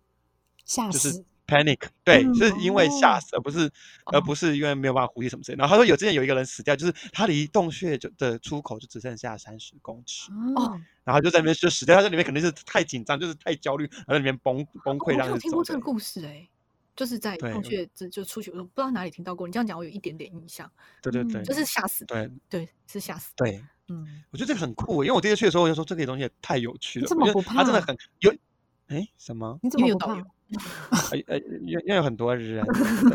Speaker 2: 吓
Speaker 3: 就是
Speaker 2: 死，
Speaker 3: panic，对，
Speaker 1: 嗯
Speaker 3: 是因为吓
Speaker 2: 哦
Speaker 3: 死，而不是而不是因为没有办法呼吸什么之类的。然后他说有之前有一个人死掉，就是他离洞穴就的出口就只剩下三十公尺，
Speaker 2: 哦，
Speaker 3: 然后就在那边就死掉，他在里面肯定是太紧张，就是太焦虑，然后在里面崩崩溃，
Speaker 1: 我没有听过这个。故事哎、就是在洞穴就就出去，我不知道哪里听到过。你这样讲，我有一点点印象，
Speaker 2: 嗯
Speaker 3: 对对对，
Speaker 1: 就是吓死的，
Speaker 3: 对
Speaker 1: 对，是吓死的。
Speaker 3: 对，
Speaker 1: 嗯，
Speaker 3: 我觉得这个很酷，因为我第一次去的时候我就说这个东西也太有趣了，因为
Speaker 2: 你怎么不
Speaker 3: 怕？他真的很有。哎，什么？
Speaker 2: 你怎么
Speaker 1: 有导游？
Speaker 3: 呃呃，因为有很多人，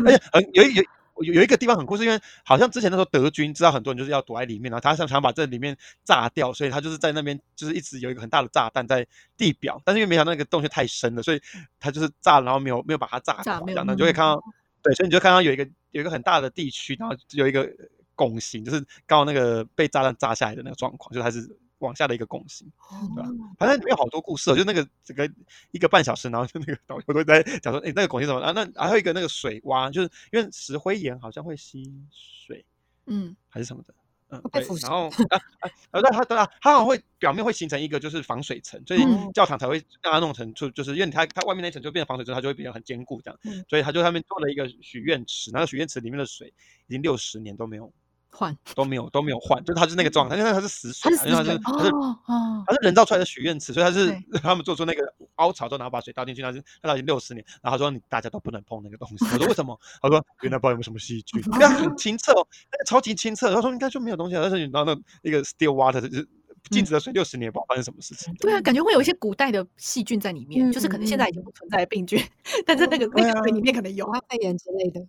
Speaker 3: 而且呃有一有有有一个地方很酷，是因为好像之前那时候德军知道很多人就是要躲在里面，然后他想想把这里面炸掉，所以他就是在那边就是一直有一个很大的炸弹在地表，但是因为没想到那个洞穴太深了，所以他就是炸，然后没有没有把它炸垮，
Speaker 1: 炸没有
Speaker 3: 这样，那你就会看到，对，所以你就看到有一个有一个很大的地区，然后有一个拱形，就是刚好那个被炸弹炸下来的那个状况，就是它是往下的一个拱形。对吧
Speaker 2: 哦
Speaker 3: 反正里面有好多故事哦，就那个整个一个半小时，然后就那个导游都在讲说，哎、那个拱形怎么啊？那还有一个那个水洼，就是因为石灰岩好像会吸水
Speaker 1: 嗯，
Speaker 3: 还是什么的，嗯，对然后啊啊，啊，对，它对啊，它好像会表面会形成一个就是防水层，所以
Speaker 1: 嗯
Speaker 3: 教堂才会让它弄成就就是因为它它外面那层就变成防水层，它就会变得很坚固这样，
Speaker 2: 嗯
Speaker 3: 所以它就上面做了一个许愿池，然后许愿池里面的水已经六十年都没有
Speaker 1: 换
Speaker 3: 都没有都没有换，就是它是那个状态，因为他是死水因为他是他是
Speaker 1: 哦哦，
Speaker 3: 它是人造出来的许愿池，所以他是 他们做出那个凹槽之后，然后把水倒进去，他是那已经六十年，然后他说你大家都不能碰那个东西。我说为什么？他说原来不知道有没有什么细菌，那个很清澈哦，那个超级清澈。他说应该就没有东西了，但是你知道那一个 still water 就是静止的水六十年，也不知道发生什么事情。
Speaker 1: 对啊，感觉会有一些古代的细菌在里面，就是可能现在已经不存在的病菌，但是那个那个水里面可能有
Speaker 2: 啊。肺炎之类的。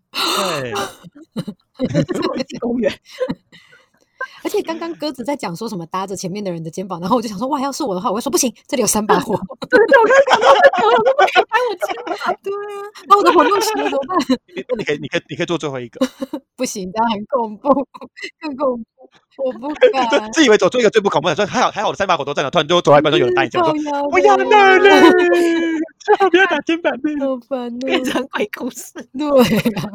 Speaker 3: 对，
Speaker 1: 公园，
Speaker 2: 而且刚刚鸽子在讲说什么搭着前面的人的肩膀，然后我就想说，哇，要是我的话，我会说不行，这里有三把火。
Speaker 1: 对对，我刚刚讲到这个，我都不可以拍我肩膀。
Speaker 2: 对啊，把我的火弄熄了怎么办？
Speaker 3: 你那你可以你可以你可以做最后一个，
Speaker 2: 不行，这样很恐怖，更恐怖，我不敢。
Speaker 3: 自以为走出一个最不恐怖的，说还好还好我的三把火都在那，突然就走到一半就有人大叫说
Speaker 2: 靠腰
Speaker 3: 不要
Speaker 2: 的
Speaker 3: 那了，不要打肩膀的。
Speaker 2: 好烦哦。
Speaker 1: 变成鬼故事。
Speaker 2: 对啊，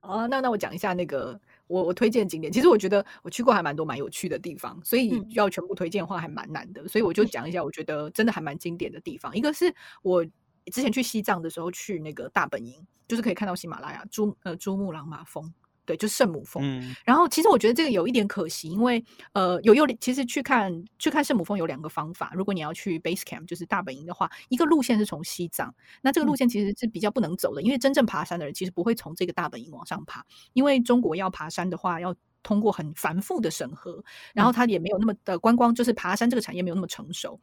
Speaker 1: 啊，那那我讲一下那个我我推荐景点。其实我觉得我去过还蛮多蛮有趣的地方，所以
Speaker 2: 嗯
Speaker 1: 要全部推荐的话还蛮难的。所以我就讲一下我觉得真的还蛮经典的地方。一个是我之前去西藏的时候去那个大本营，就是可以看到喜马拉雅珠呃珠穆朗玛峰，对，就是圣母峰。
Speaker 3: 嗯
Speaker 1: 然后其实我觉得这个有一点可惜，因为呃有有其实去看去看圣母峰有两个方法，如果你要去 base camp 就是大本营的话，一个路线是从西藏，那这个路
Speaker 2: 嗯
Speaker 1: 线其实是比较不能走的，因为真正爬山的人其实不会从这个大本营往上爬，因为中国要爬山的话要。通过很繁复的审核，然后它也没有那么的观光，就是爬山这个产业没有那么成熟，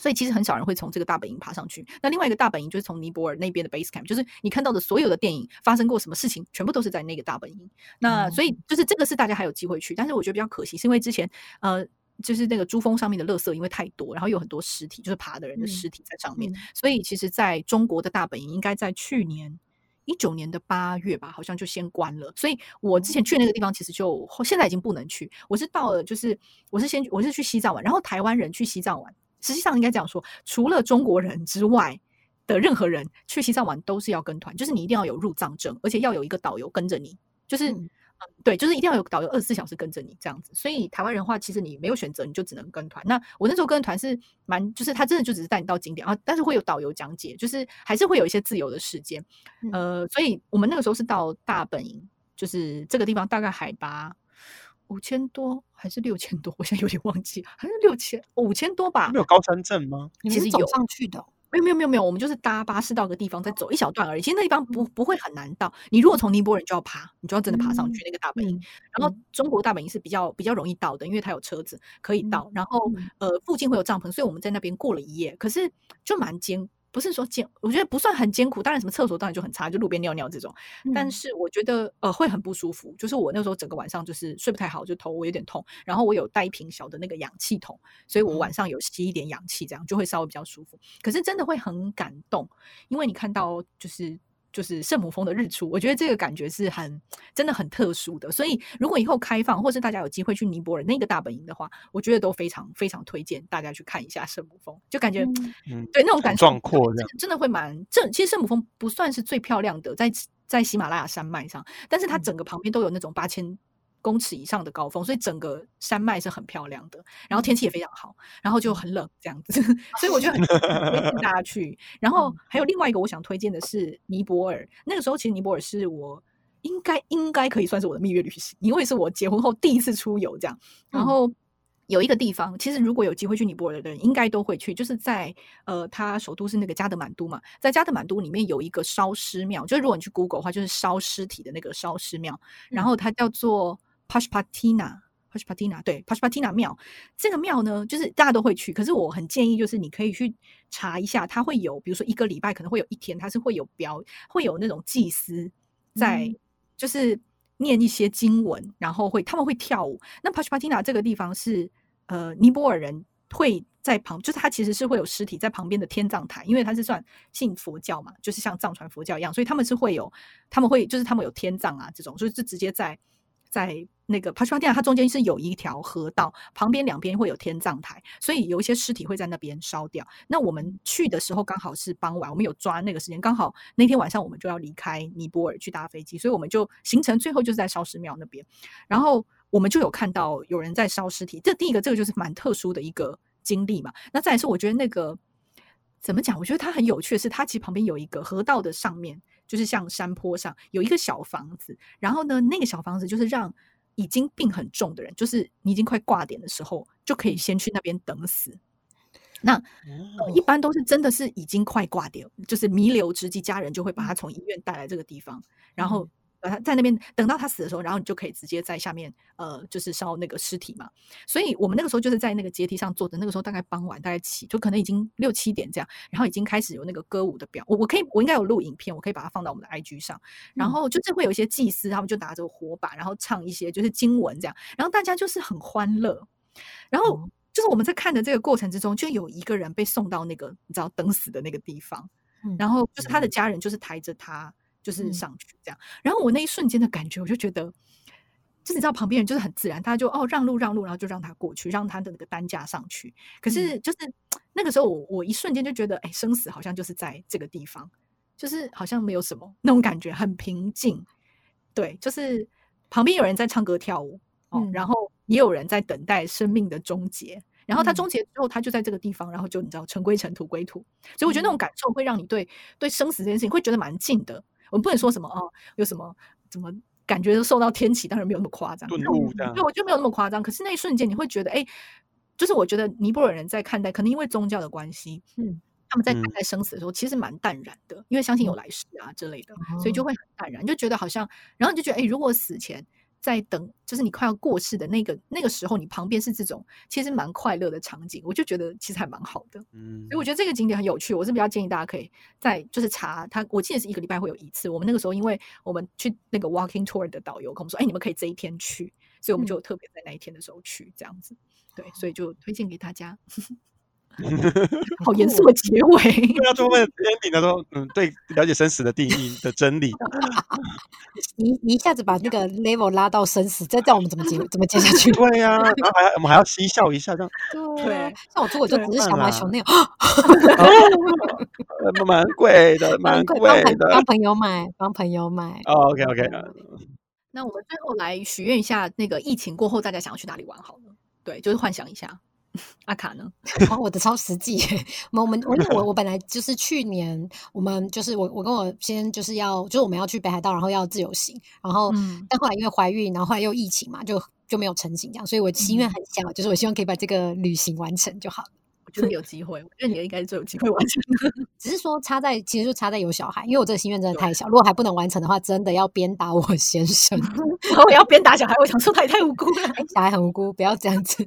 Speaker 1: 所以其实很少人会从这个大本营爬上去。那另外一个大本营就是从尼泊尔那边的 base camp，就是你看到的所有的电影发生过什么事情，全部都是在那个大本营。那所以就是这个是大家还有机会去，但是我觉得比较可惜，是因为之前呃。就是那个珠峰上面的垃圾因为太多，然后有很多尸体，就是爬的人的
Speaker 2: 嗯
Speaker 1: 尸体在上面，
Speaker 2: 嗯
Speaker 1: 所以其实在中国的大本营应该在去年一九年的八月吧，好像就先关了。所以我之前去那个地方，其实就现在已经不能去。我是到了，就是我是先我是去西藏玩，然后台湾人去西藏玩，实际上应该这样说，除了中国人之外。的任何人去西藏玩都是要跟团，就是你一定要有入藏证，而且要有一个导游跟着你。就是、
Speaker 2: 嗯
Speaker 1: 对，就是一定要有导游二十四小时跟着你这样子。所以台湾人的话，其实你没有选择，你就只能跟团。那我那时候跟团是蛮，就是他真的就只是带你到景点啊，但是会有导游讲解，就是还是会有一些自由的时间。呃，所以我们那个时候是到大本营，就是这个地方大概海拔五千多还是六千多，我现在有点忘记，还是六千五千多吧？
Speaker 3: 没有高山镇吗？
Speaker 2: 其实有上去的。
Speaker 1: 没有没有没有没有，我们就是搭巴士到个地方，再走一小段而已。其实那地方不不会很难到。你如果从尼泊尔，你就要爬，你就要真的爬上去那个大本营。然后中国大本营是比较比较容易到的，因为它有车子可以到。然后呃，附近会有帐篷，所以我们在那边过了一夜。可是就蛮艰。不是说艰，我觉得不算很艰苦。当然，什么厕所当然就很差，就路边尿尿这种。但是我觉得呃会很不舒服。就是我那时候整个晚上就是睡不太好，就头我有点痛。然后我有带一瓶小的那个氧气筒，所以我晚上有吸一点氧气，这样就会稍微比较舒服。可是真的会很感动，因为你看到就是。就是圣母峰的日出，我觉得这个感觉是很真的很特殊的。所以如果以后开放，或是大家有机会去尼泊尔那个大本营的话，我觉得都非常非常推荐大家去看一下圣母峰，就感觉嗯，对那种感
Speaker 3: 觉壮阔，
Speaker 1: 真的会蛮正其实圣母峰不算是最漂亮的，在在喜马拉雅山脉上，但是它整个旁边都有那种八千。公尺以上的高峰，所以整个山脉是很漂亮的，然后天气也非常好，然后就很冷这样子，所以我就很推荐大家去。然后还有另外一个我想推荐的是尼泊尔，那个时候其实尼泊尔是我应该应该可以算是我的蜜月旅行，因为是我结婚后第一次出游这样。然后有一个地方，其实如果有机会去尼泊尔的人，应该都会去，就是在呃，它首都是那个加德满都嘛，在加德满都里面有一个烧尸庙，就是如果你去 Google 的话，就是烧尸体的那个烧尸庙，然后它叫做。Pashpatina，Pashpatina，对，Pashpatina 庙，这个庙呢，就是大家都会去。可是我很建议，就是你可以去查一下，它会有，比如说一个礼拜可能会有一天，它是会有表，会有那种祭司在，就是念一些经文，然后会他们会跳舞。那 Pashpatina 这个地方是，呃，尼泊尔人会在旁，就是他其实是会有尸体在旁边的天葬台，因为他是算信佛教嘛，就是像藏传佛教一样，所以他们是会有，他们会就是他们有天葬啊这种，所以是直接在。在那个帕什帕蒂亚，它中间是有一条河道，旁边两边会有天葬台，所以有一些尸体会在那边烧掉。那我们去的时候刚好是傍晚，我们有抓那个时间，刚好那天晚上我们就要离开尼泊尔去搭飞机，所以我们就行程最后就是在烧尸庙那边，然后我们就有看到有人在烧尸体。这第一个，这个就是蛮特殊的一个经历嘛。那再是我觉得那个怎么讲？我觉得它很有趣的是，它其实旁边有一个河道的上面。就是像山坡上有一个小房子，然后呢，那个小房子就是让已经病很重的人，就是你已经快挂点的时候，就可以先去那边等死。那一般都是真的是已经快挂点，就是弥留之际，家人就会把他从医院带来这个地方，然后。他在那边等到他死的时候，然后你就可以直接在下面，呃，就是烧那个尸体嘛。所以我们那个时候就是在那个阶梯上坐着，那个时候大概傍晚，大概七，就可能已经六七点这样，然后已经开始有那个歌舞的表。我我可以，我应该有录影片，我可以把它放到我们的 IG 上。然后就是会有一些祭司，他们就拿着火把，然后唱一些就是经文这样，然后大家就是很欢乐。然后就是我们在看的这个过程之中，就有一个人被送到那个你知道等死的那个地方，然后就是他的家人就是抬着他。就是上去这样，然后我那一瞬间的感觉，我就觉得，就是你知道旁边人就是很自然，大家就哦让路让路，然后就让他过去，让他的那个担架上去。可是就是那个时候，我我一瞬间就觉得，哎，生死好像就是在这个地方，就是好像没有什么那种感觉，很平静。对，就是旁边有人在唱歌跳舞，哦，然后也有人在等待生命的终结。然后他终结之后，他就在这个地方，然后就你知道，尘归尘，土归土。所以我觉得那种感受会让你对对生死这件事情会觉得蛮近的。我们不能说什么哦，有什么怎么感觉受到天启，当然没有那么夸张。对，我觉得没有那么夸张。可是那一瞬间，你会觉得，哎，就是我觉得尼泊尔人在看待，可能因为宗教的关系，嗯，他们在看待生死的时候，其实蛮淡然的，因为相信有来世啊之类的，所以就会很淡然，就觉得好像，然后你就觉得，哎，如果死前。在等，就是你快要过世的那个那个时候，你旁边是这种其实蛮快乐的场景，我就觉得其实还蛮好的。嗯，所以我觉得这个景点很有趣，我是比较建议大家可以在就是查它，我记得是一个礼拜会有一次。我们那个时候，因为我们去那个 walking tour 的导游跟我们说，哎，你们可以这一天去，所以我们就特别在那一天的时候去这样子。对，所以就推荐给大家。好严肃的结尾。
Speaker 3: 对啊，最后 ending 的时候，嗯，对，了解生死的定义的真理。
Speaker 2: 你你一下子把那个 level 拉到生死，再叫我们怎么接怎么接下去？
Speaker 3: 对呀，然后还我们还要嬉笑一下，这样。
Speaker 2: 对，像我做我就只是想买熊那种。
Speaker 3: 蛮贵的，蛮贵的。
Speaker 2: 帮朋友买，帮朋友买。
Speaker 3: 哦，OK OK。
Speaker 1: 那我们最后来许愿一下，那个疫情过后大家想要去哪里玩好了？对，就是幻想一下。阿卡呢？
Speaker 2: 哦，我的超实际。我们我我我本来就是去年，我们就是我我跟我先就是要就是我们要去北海道，然后要自由行，然后但后来因为怀孕，然后后来又疫情嘛，就就没有成行这样，所以我心愿很小，就是我希望可以把这个旅行完成就好了。
Speaker 1: 我觉得有机会，我觉得你应该是最有机会完成的。
Speaker 2: 只是说差在，其实就差在有小孩，因为我这个心愿真的太小。如果还不能完成的话，真的要鞭打我先生。
Speaker 1: 我要鞭打小孩，我想说他也太无辜了。
Speaker 2: 小孩很无辜，不要这样子。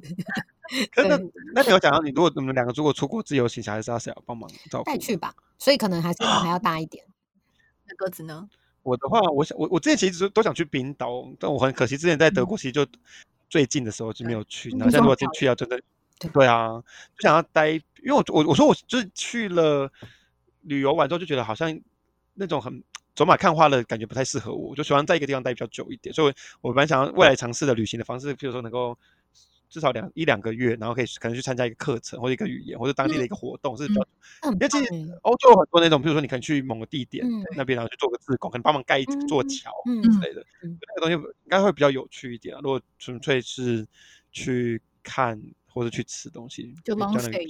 Speaker 3: 那那你有讲到，你如果你们两个如果出国自由行，小孩是要谁要帮忙照顾？
Speaker 2: 带去吧，所以可能还是还要大一点。
Speaker 1: 那鸽子呢？
Speaker 3: 我的话，我想我我之前其实都想去冰岛，但我很可惜，之前在德国其实就最近的时候就没有去。然后现在如果真去，要真的。对啊，就想要待，因为我我我说我就是去了旅游完之后就觉得好像那种很走马看花的感觉不太适合我，我就喜欢在一个地方待比较久一点，所以我蛮想要未来尝试的旅行的方式，比如说能够至少两一两个月，然后可以可能去参加一个课程或者一个语言或者当地的一个活动是比较，因为其实欧洲有很多那种，比如说你可能去某个地点那边然后去做个自贡，可能帮忙盖一座桥之类的，那个东西应该会比较有趣一点。如果纯粹是去看。或者去吃东西，
Speaker 1: 就 long stay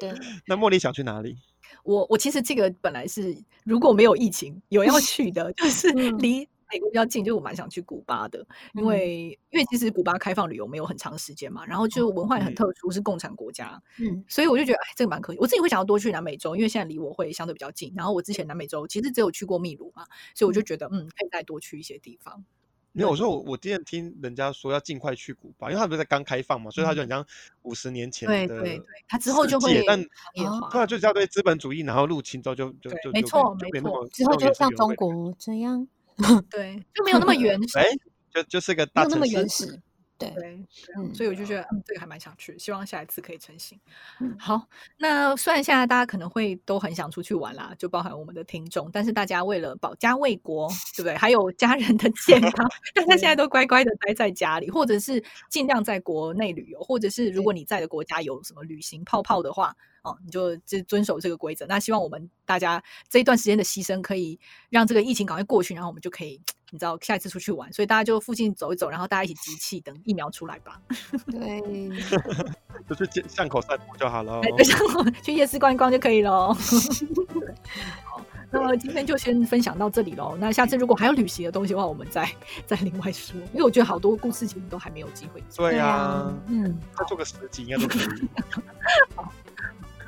Speaker 2: 对。
Speaker 3: 那茉莉想去哪里？
Speaker 1: 我我其实这个本来是如果没有疫情有要去的，就是离美国比较近，就我蛮想去古巴的，因为因为其实古巴开放旅游没有很长时间嘛，然后就文化也很特殊，是共产国家，嗯，所以我就觉得哎，这个蛮可以。我自己会想要多去南美洲，因为现在离我会相对比较近。然后我之前南美洲其实只有去过秘鲁嘛，所以我就觉得嗯，可以再多去一些地方。
Speaker 3: 没有，我说我我之前听人家说要尽快去古巴，因为他不是在刚开放嘛，所以他就很像五十年前的。
Speaker 1: 对对对，他之后就会。
Speaker 3: 但突然就是要对资本主义，然后入侵之后就就就
Speaker 1: 没错没错，
Speaker 2: 之后就像中国这样，
Speaker 1: 对，就没有那么原 始，
Speaker 3: 就就是个大
Speaker 2: 城市。
Speaker 1: 对，嗯，所以我就觉得，嗯，这个还蛮想去，希望下一次可以成型。好，那虽然现在大家可能会都很想出去玩啦，就包含我们的听众，但是大家为了保家卫国，对不对？还有家人的健康，大家现在都乖乖的待在家里，或者是尽量在国内旅游，或者是如果你在的国家有什么旅行泡泡的话。哦，你就就遵守这个规则。那希望我们大家这一段时间的牺牲，可以让这个疫情赶快过去，然后我们就可以，你知道，下一次出去玩。所以大家就附近走一走，然后大家一起集气，等疫苗出来吧。
Speaker 2: 对，
Speaker 3: 就去巷口散步就好了。
Speaker 1: 对，巷口去夜市逛一逛就可以了。好，那么今天就先分享到这里喽。那下次如果还有旅行的东西的话，我们再再另外说。因为我觉得好多故事其实都还没有机会。
Speaker 3: 对呀，嗯，再做个十集应该都可以。
Speaker 1: 好。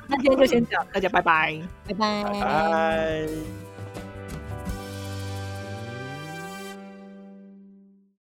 Speaker 1: 那今天就先这样，大家拜拜拜，
Speaker 2: 拜拜。